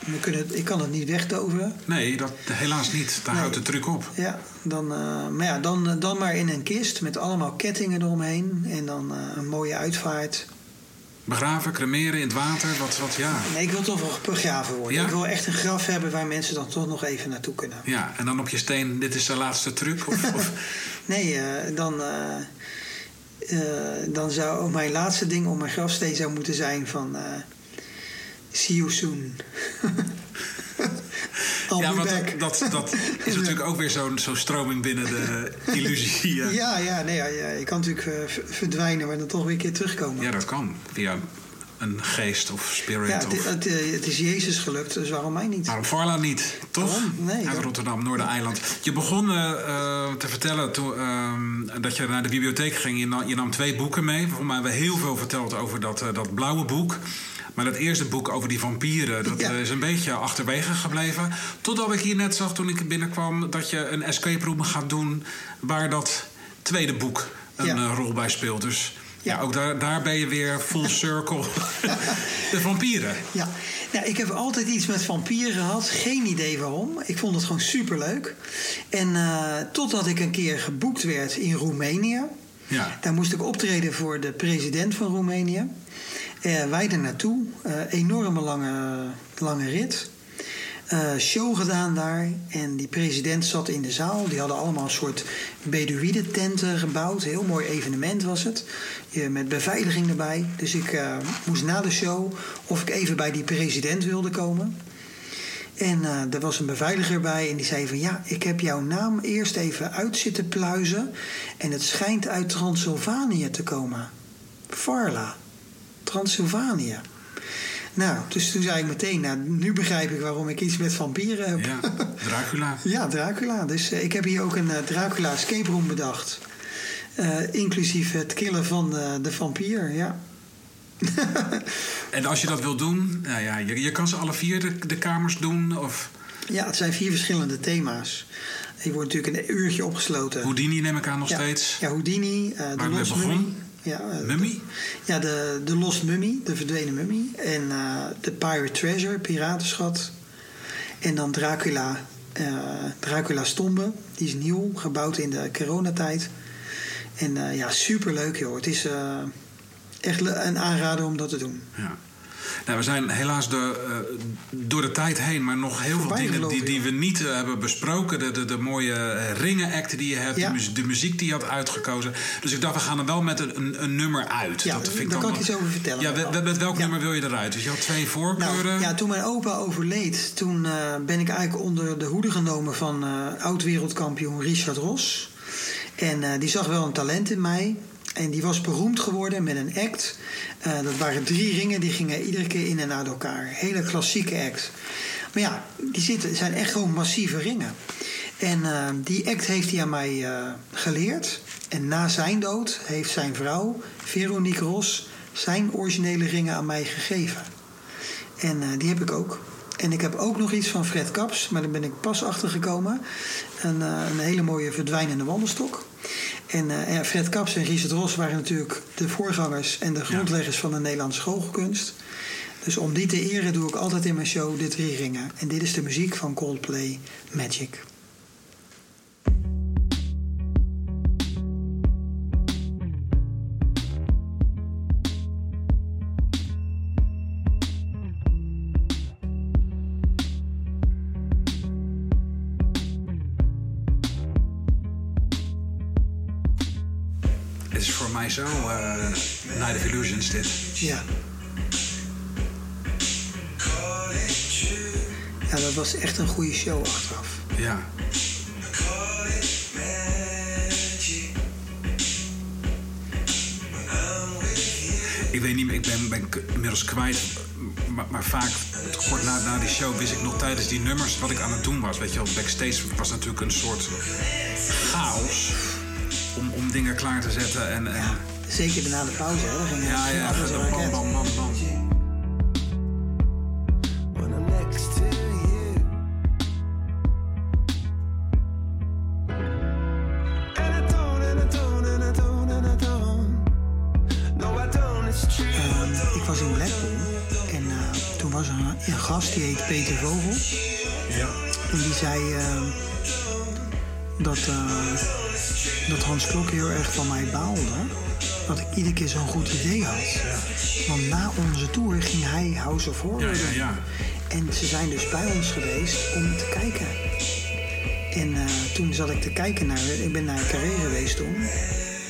We kunnen het, ik kan het niet wegtoveren. Nee, dat, helaas niet. Daar Nee. houdt de truc op. Ja, dan, eh, maar ja dan, dan maar in een kist met allemaal kettingen eromheen. En dan een mooie uitvaart. Begraven, cremeren in het water. Wat, wat, ja. Nee, ik wil toch wel begraven worden. Ja? Ik wil echt een graf hebben waar mensen dan toch nog even naartoe kunnen. ja. En dan op je steen, dit is de laatste truc. Of, of, Nee, eh, dan, eh, eh, dan zou mijn laatste ding op mijn grafsteen zou moeten zijn van... see you soon. Ja, want dat, dat, dat is natuurlijk ook weer zo'n zo'n stroming binnen de illusie. Ja, ja, nee, ja, ja, je kan natuurlijk eh, verdwijnen, maar dan toch weer een keer terugkomen. Ja, dat kan. Via een geest of spirit. Ja, het, of... het, eh, het is Jezus gelukt, dus waarom mij niet? Waarom Varla niet, toch? Waarom? Nee, Uit dat- Rotterdam, Noordereiland. Je begon eh, te vertellen toen, ehm, dat je naar de bibliotheek ging. Je nam, je nam twee boeken mee. Volgens mij hebben we heel veel verteld over dat, dat blauwe boek. Maar dat eerste boek over die vampieren, dat Ja. is een beetje achterwege gebleven. Totdat ik hier net zag toen ik binnenkwam dat je een escape room gaat doen... waar dat tweede boek een Ja. eh, rol bij speelt. Dus ja. Ja. ook daar, daar ben je weer full circle. de vampieren. Ja, nou, ik heb altijd iets met vampieren gehad. Geen idee waarom. Ik vond het gewoon superleuk. En eh, totdat ik een keer geboekt werd in Roemenië. Ja. Daar moest ik optreden voor de president van Roemenië. Eh, wij er naartoe. Eh, enorme lange, lange rit. Eh, show gedaan daar. En die president zat in de zaal. Die hadden allemaal een soort Beduïde-tenten gebouwd. Heel mooi evenement was het. Met beveiliging erbij. Dus ik moest na de show of ik even bij die president wilde komen. En eh, er was een beveiliger bij en die zei van... ja, ik heb jouw naam eerst even uit zitten pluizen... en het schijnt uit Transylvanië te komen. Varla. Transylvanië. Nou, dus toen zei ik meteen... nou, nu begrijp ik waarom ik iets met vampieren heb. Ja, Dracula. Ja, Dracula. Dus eh, ik heb hier ook een eh, Dracula escape room bedacht. Eh, inclusief het killen van de vampier, ja. En als je dat wil doen, nou ja, je, je kan ze alle vier de, de kamers doen. Of Ja, het zijn vier verschillende thema's. Je wordt natuurlijk een uurtje opgesloten. Houdini neem ik aan nog ja. steeds. Ja, Houdini, eh, de Waar Ja, Mummy? Ja, de, de Lost Mummy, de verdwenen mummy. En eh, de Pirate Treasure, piratenschat. En dan Dracula, eh, Dracula's tombe. Die is nieuw, gebouwd in de coronatijd. En eh, ja, superleuk joh. Het is echt een aanrader om dat te doen. Ja. Nou, we zijn helaas de, eh, door de tijd heen, maar nog heel veel dingen die, die we niet eh, hebben besproken. De, de, de mooie eh, ringenacten die je hebt, Ja. de, muziek, de muziek die je had uitgekozen. Dus ik dacht, we gaan er wel met een, een, een nummer uit. Ja, dat vind ik daar dan kan ik iets over vertellen. Ja, met, welk Ja. nummer wil je eruit? Dus je had twee voorkeuren. Nou, ja, toen mijn opa overleed, toen ben ik eigenlijk onder de hoede genomen van oud-wereldkampioen Richard Ros. En die zag wel een talent in mij. En die was beroemd geworden met een act. Eh, dat waren drie ringen, die gingen iedere keer in en uit elkaar. Hele klassieke act. Maar ja, die zitten, zijn echt gewoon massieve ringen. En eh, die act heeft hij aan mij eh, geleerd. En na zijn dood heeft zijn vrouw, Veronique Ros, zijn originele ringen aan mij gegeven. En die heb ik ook. En ik heb ook nog iets van Fred Kaps, maar daar ben ik pas achter gekomen. Een, een hele mooie verdwijnende wandelstok. En eh, Fred Kaps en Richard Ros waren natuurlijk de voorgangers en de grondleggers van de Nederlandse goochelkunst. Dus om die te eren doe ik altijd in mijn show de drie ringen. En dit is de muziek van Coldplay Magic. Zo eh, Night of Illusions dit. Ja. Ja, dat was echt een goede show achteraf. Ja. Ik weet niet meer, ik ben, inmiddels kwijt. Maar, maar vaak, kort na, na die show, wist ik nog tijdens die nummers wat ik aan het doen was. Weet je wel, backstage was natuurlijk een soort chaos om, dingen klaar te zetten. En, en, Zeker na de pauze, hè? Dan ging ja, ja, in bam, bam, bam, bam. when I'm next to you. And I don't, and I don't, and I don't, and I don't. No, I don't, it's true. Ehm, ik was in Blackpool en eh, toen was er een, een gast die heet Peter Vogel. Ja. En die zei ehm, dat, eh, dat Hans Klok heel erg van mij baalde. Dat ik iedere keer zo'n goed idee had. Want na onze tour ging hij House of Horror doen. En ze zijn dus bij ons geweest om te kijken. En eh, toen zat ik te kijken naar... Ik ben naar Carré geweest toen.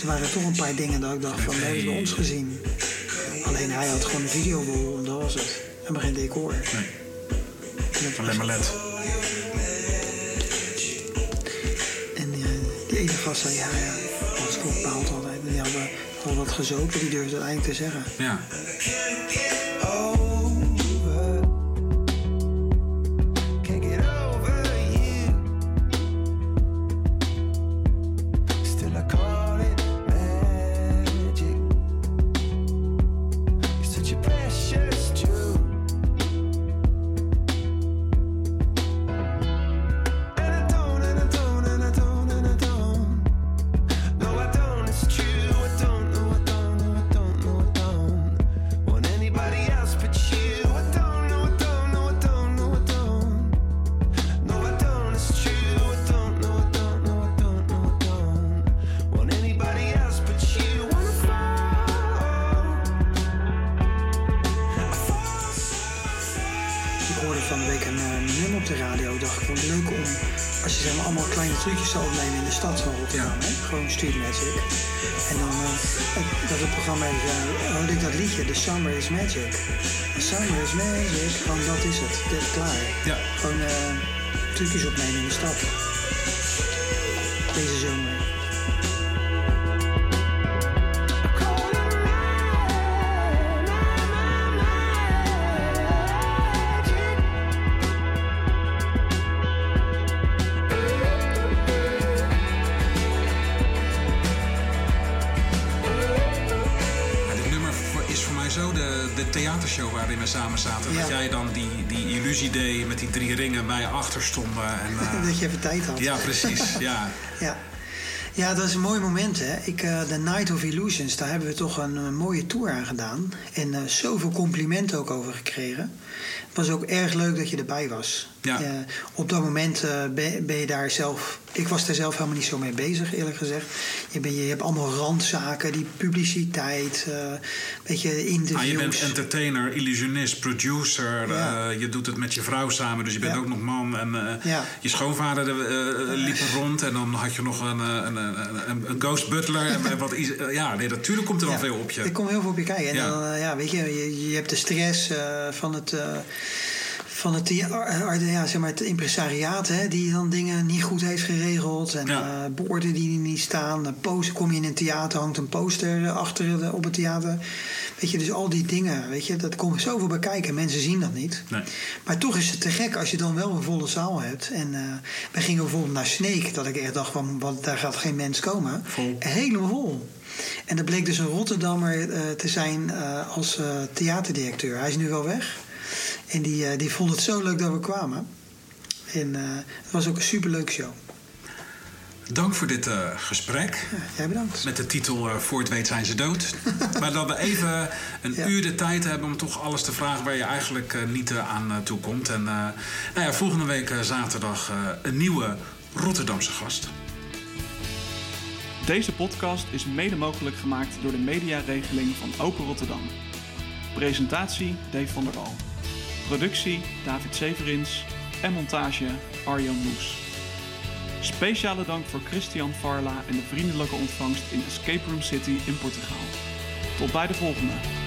Er waren toch een paar dingen dat ik dacht van... Dat hebben bij ons gezien. Alleen hij had gewoon een videorol en dat was het. En maar geen decor. Nee, alleen maar LED. Gast zei, ja, ja, Hans Klok baalt altijd. Die hadden al wat gezopen, die durfde het eigenlijk te zeggen. Ja. Dat is klaar. Ja. Gewoon eh, trucjes opnemen in de stad. Deze zomer. Ja, dit nummer voor- is voor mij zo de, de theatershow waarin we samen zaten. Dat Ja. jij dan die illusie met die drie ringen wij achter stonden. En, eh, dat je even tijd had. ja, precies. Ja. Ja. Ja, dat is een mooi moment. Hè? Ik, The Night of Illusions, daar hebben we toch een, een mooie tour aan gedaan. En eh, zoveel complimenten ook over gekregen. Het was ook erg leuk dat je erbij was. Ja. Eh, op dat moment eh, ben, ben je daar zelf... Ik was daar zelf helemaal niet zo mee bezig, eerlijk gezegd. Je, ben, je hebt allemaal randzaken, die publiciteit, eh weet je, interviews. Ah, je bent entertainer, illusionist, producer. Ja. eh, je doet het met je vrouw samen, dus je bent Ja. ook nog man. En eh, Ja. je schoonvader eh, liep er rond. En dan had je nog een, eh, een, een, een, ghost butler. en wat, eh, ja, nee, natuurlijk komt er wel veel op je. Er komt heel veel op je kijken. En Ja. dan, eh, ja, weet je, je, je hebt de stress eh, van het. Eh, van het, ar- ja, zeg maar het impresariaat, hè, die dan dingen niet goed heeft geregeld. En Ja. eh, borden die niet staan. Poster, kom je in een theater, hangt een poster eh, achter de- op het theater. Weet je, dus al die dingen, weet je, dat komt zoveel bij kijken. Mensen zien dat niet. Nee. Maar toch is het te gek als je dan wel een volle zaal hebt. En eh wij gingen bijvoorbeeld naar Sneek, dat ik echt dacht van, wat, daar gaat geen mens komen. Vol. Helemaal vol. En dat bleek dus een Rotterdammer eh, te zijn eh, als eh, theaterdirecteur. Hij is nu wel weg. En die, eh, die vond het zo leuk dat we kwamen. En eh, het was ook een superleuk show. Dank voor dit eh, gesprek. Ja, jij bedankt. Met de titel Voor het weet zijn ze dood. maar dat we even een Ja. uur de tijd hebben om toch alles te vragen waar je eigenlijk eh, niet aan toe komt. En eh, nou ja, volgende week zaterdag eh, een nieuwe Rotterdamse gast. Deze podcast is mede mogelijk gemaakt door de mediaregeling van Open Rotterdam. Presentatie Dave van der Wal. Productie David Severins en montage Arjan Moes. Speciale dank voor Christian Farla en de vriendelijke ontvangst in Escape Room City in Portugal. Tot bij de volgende.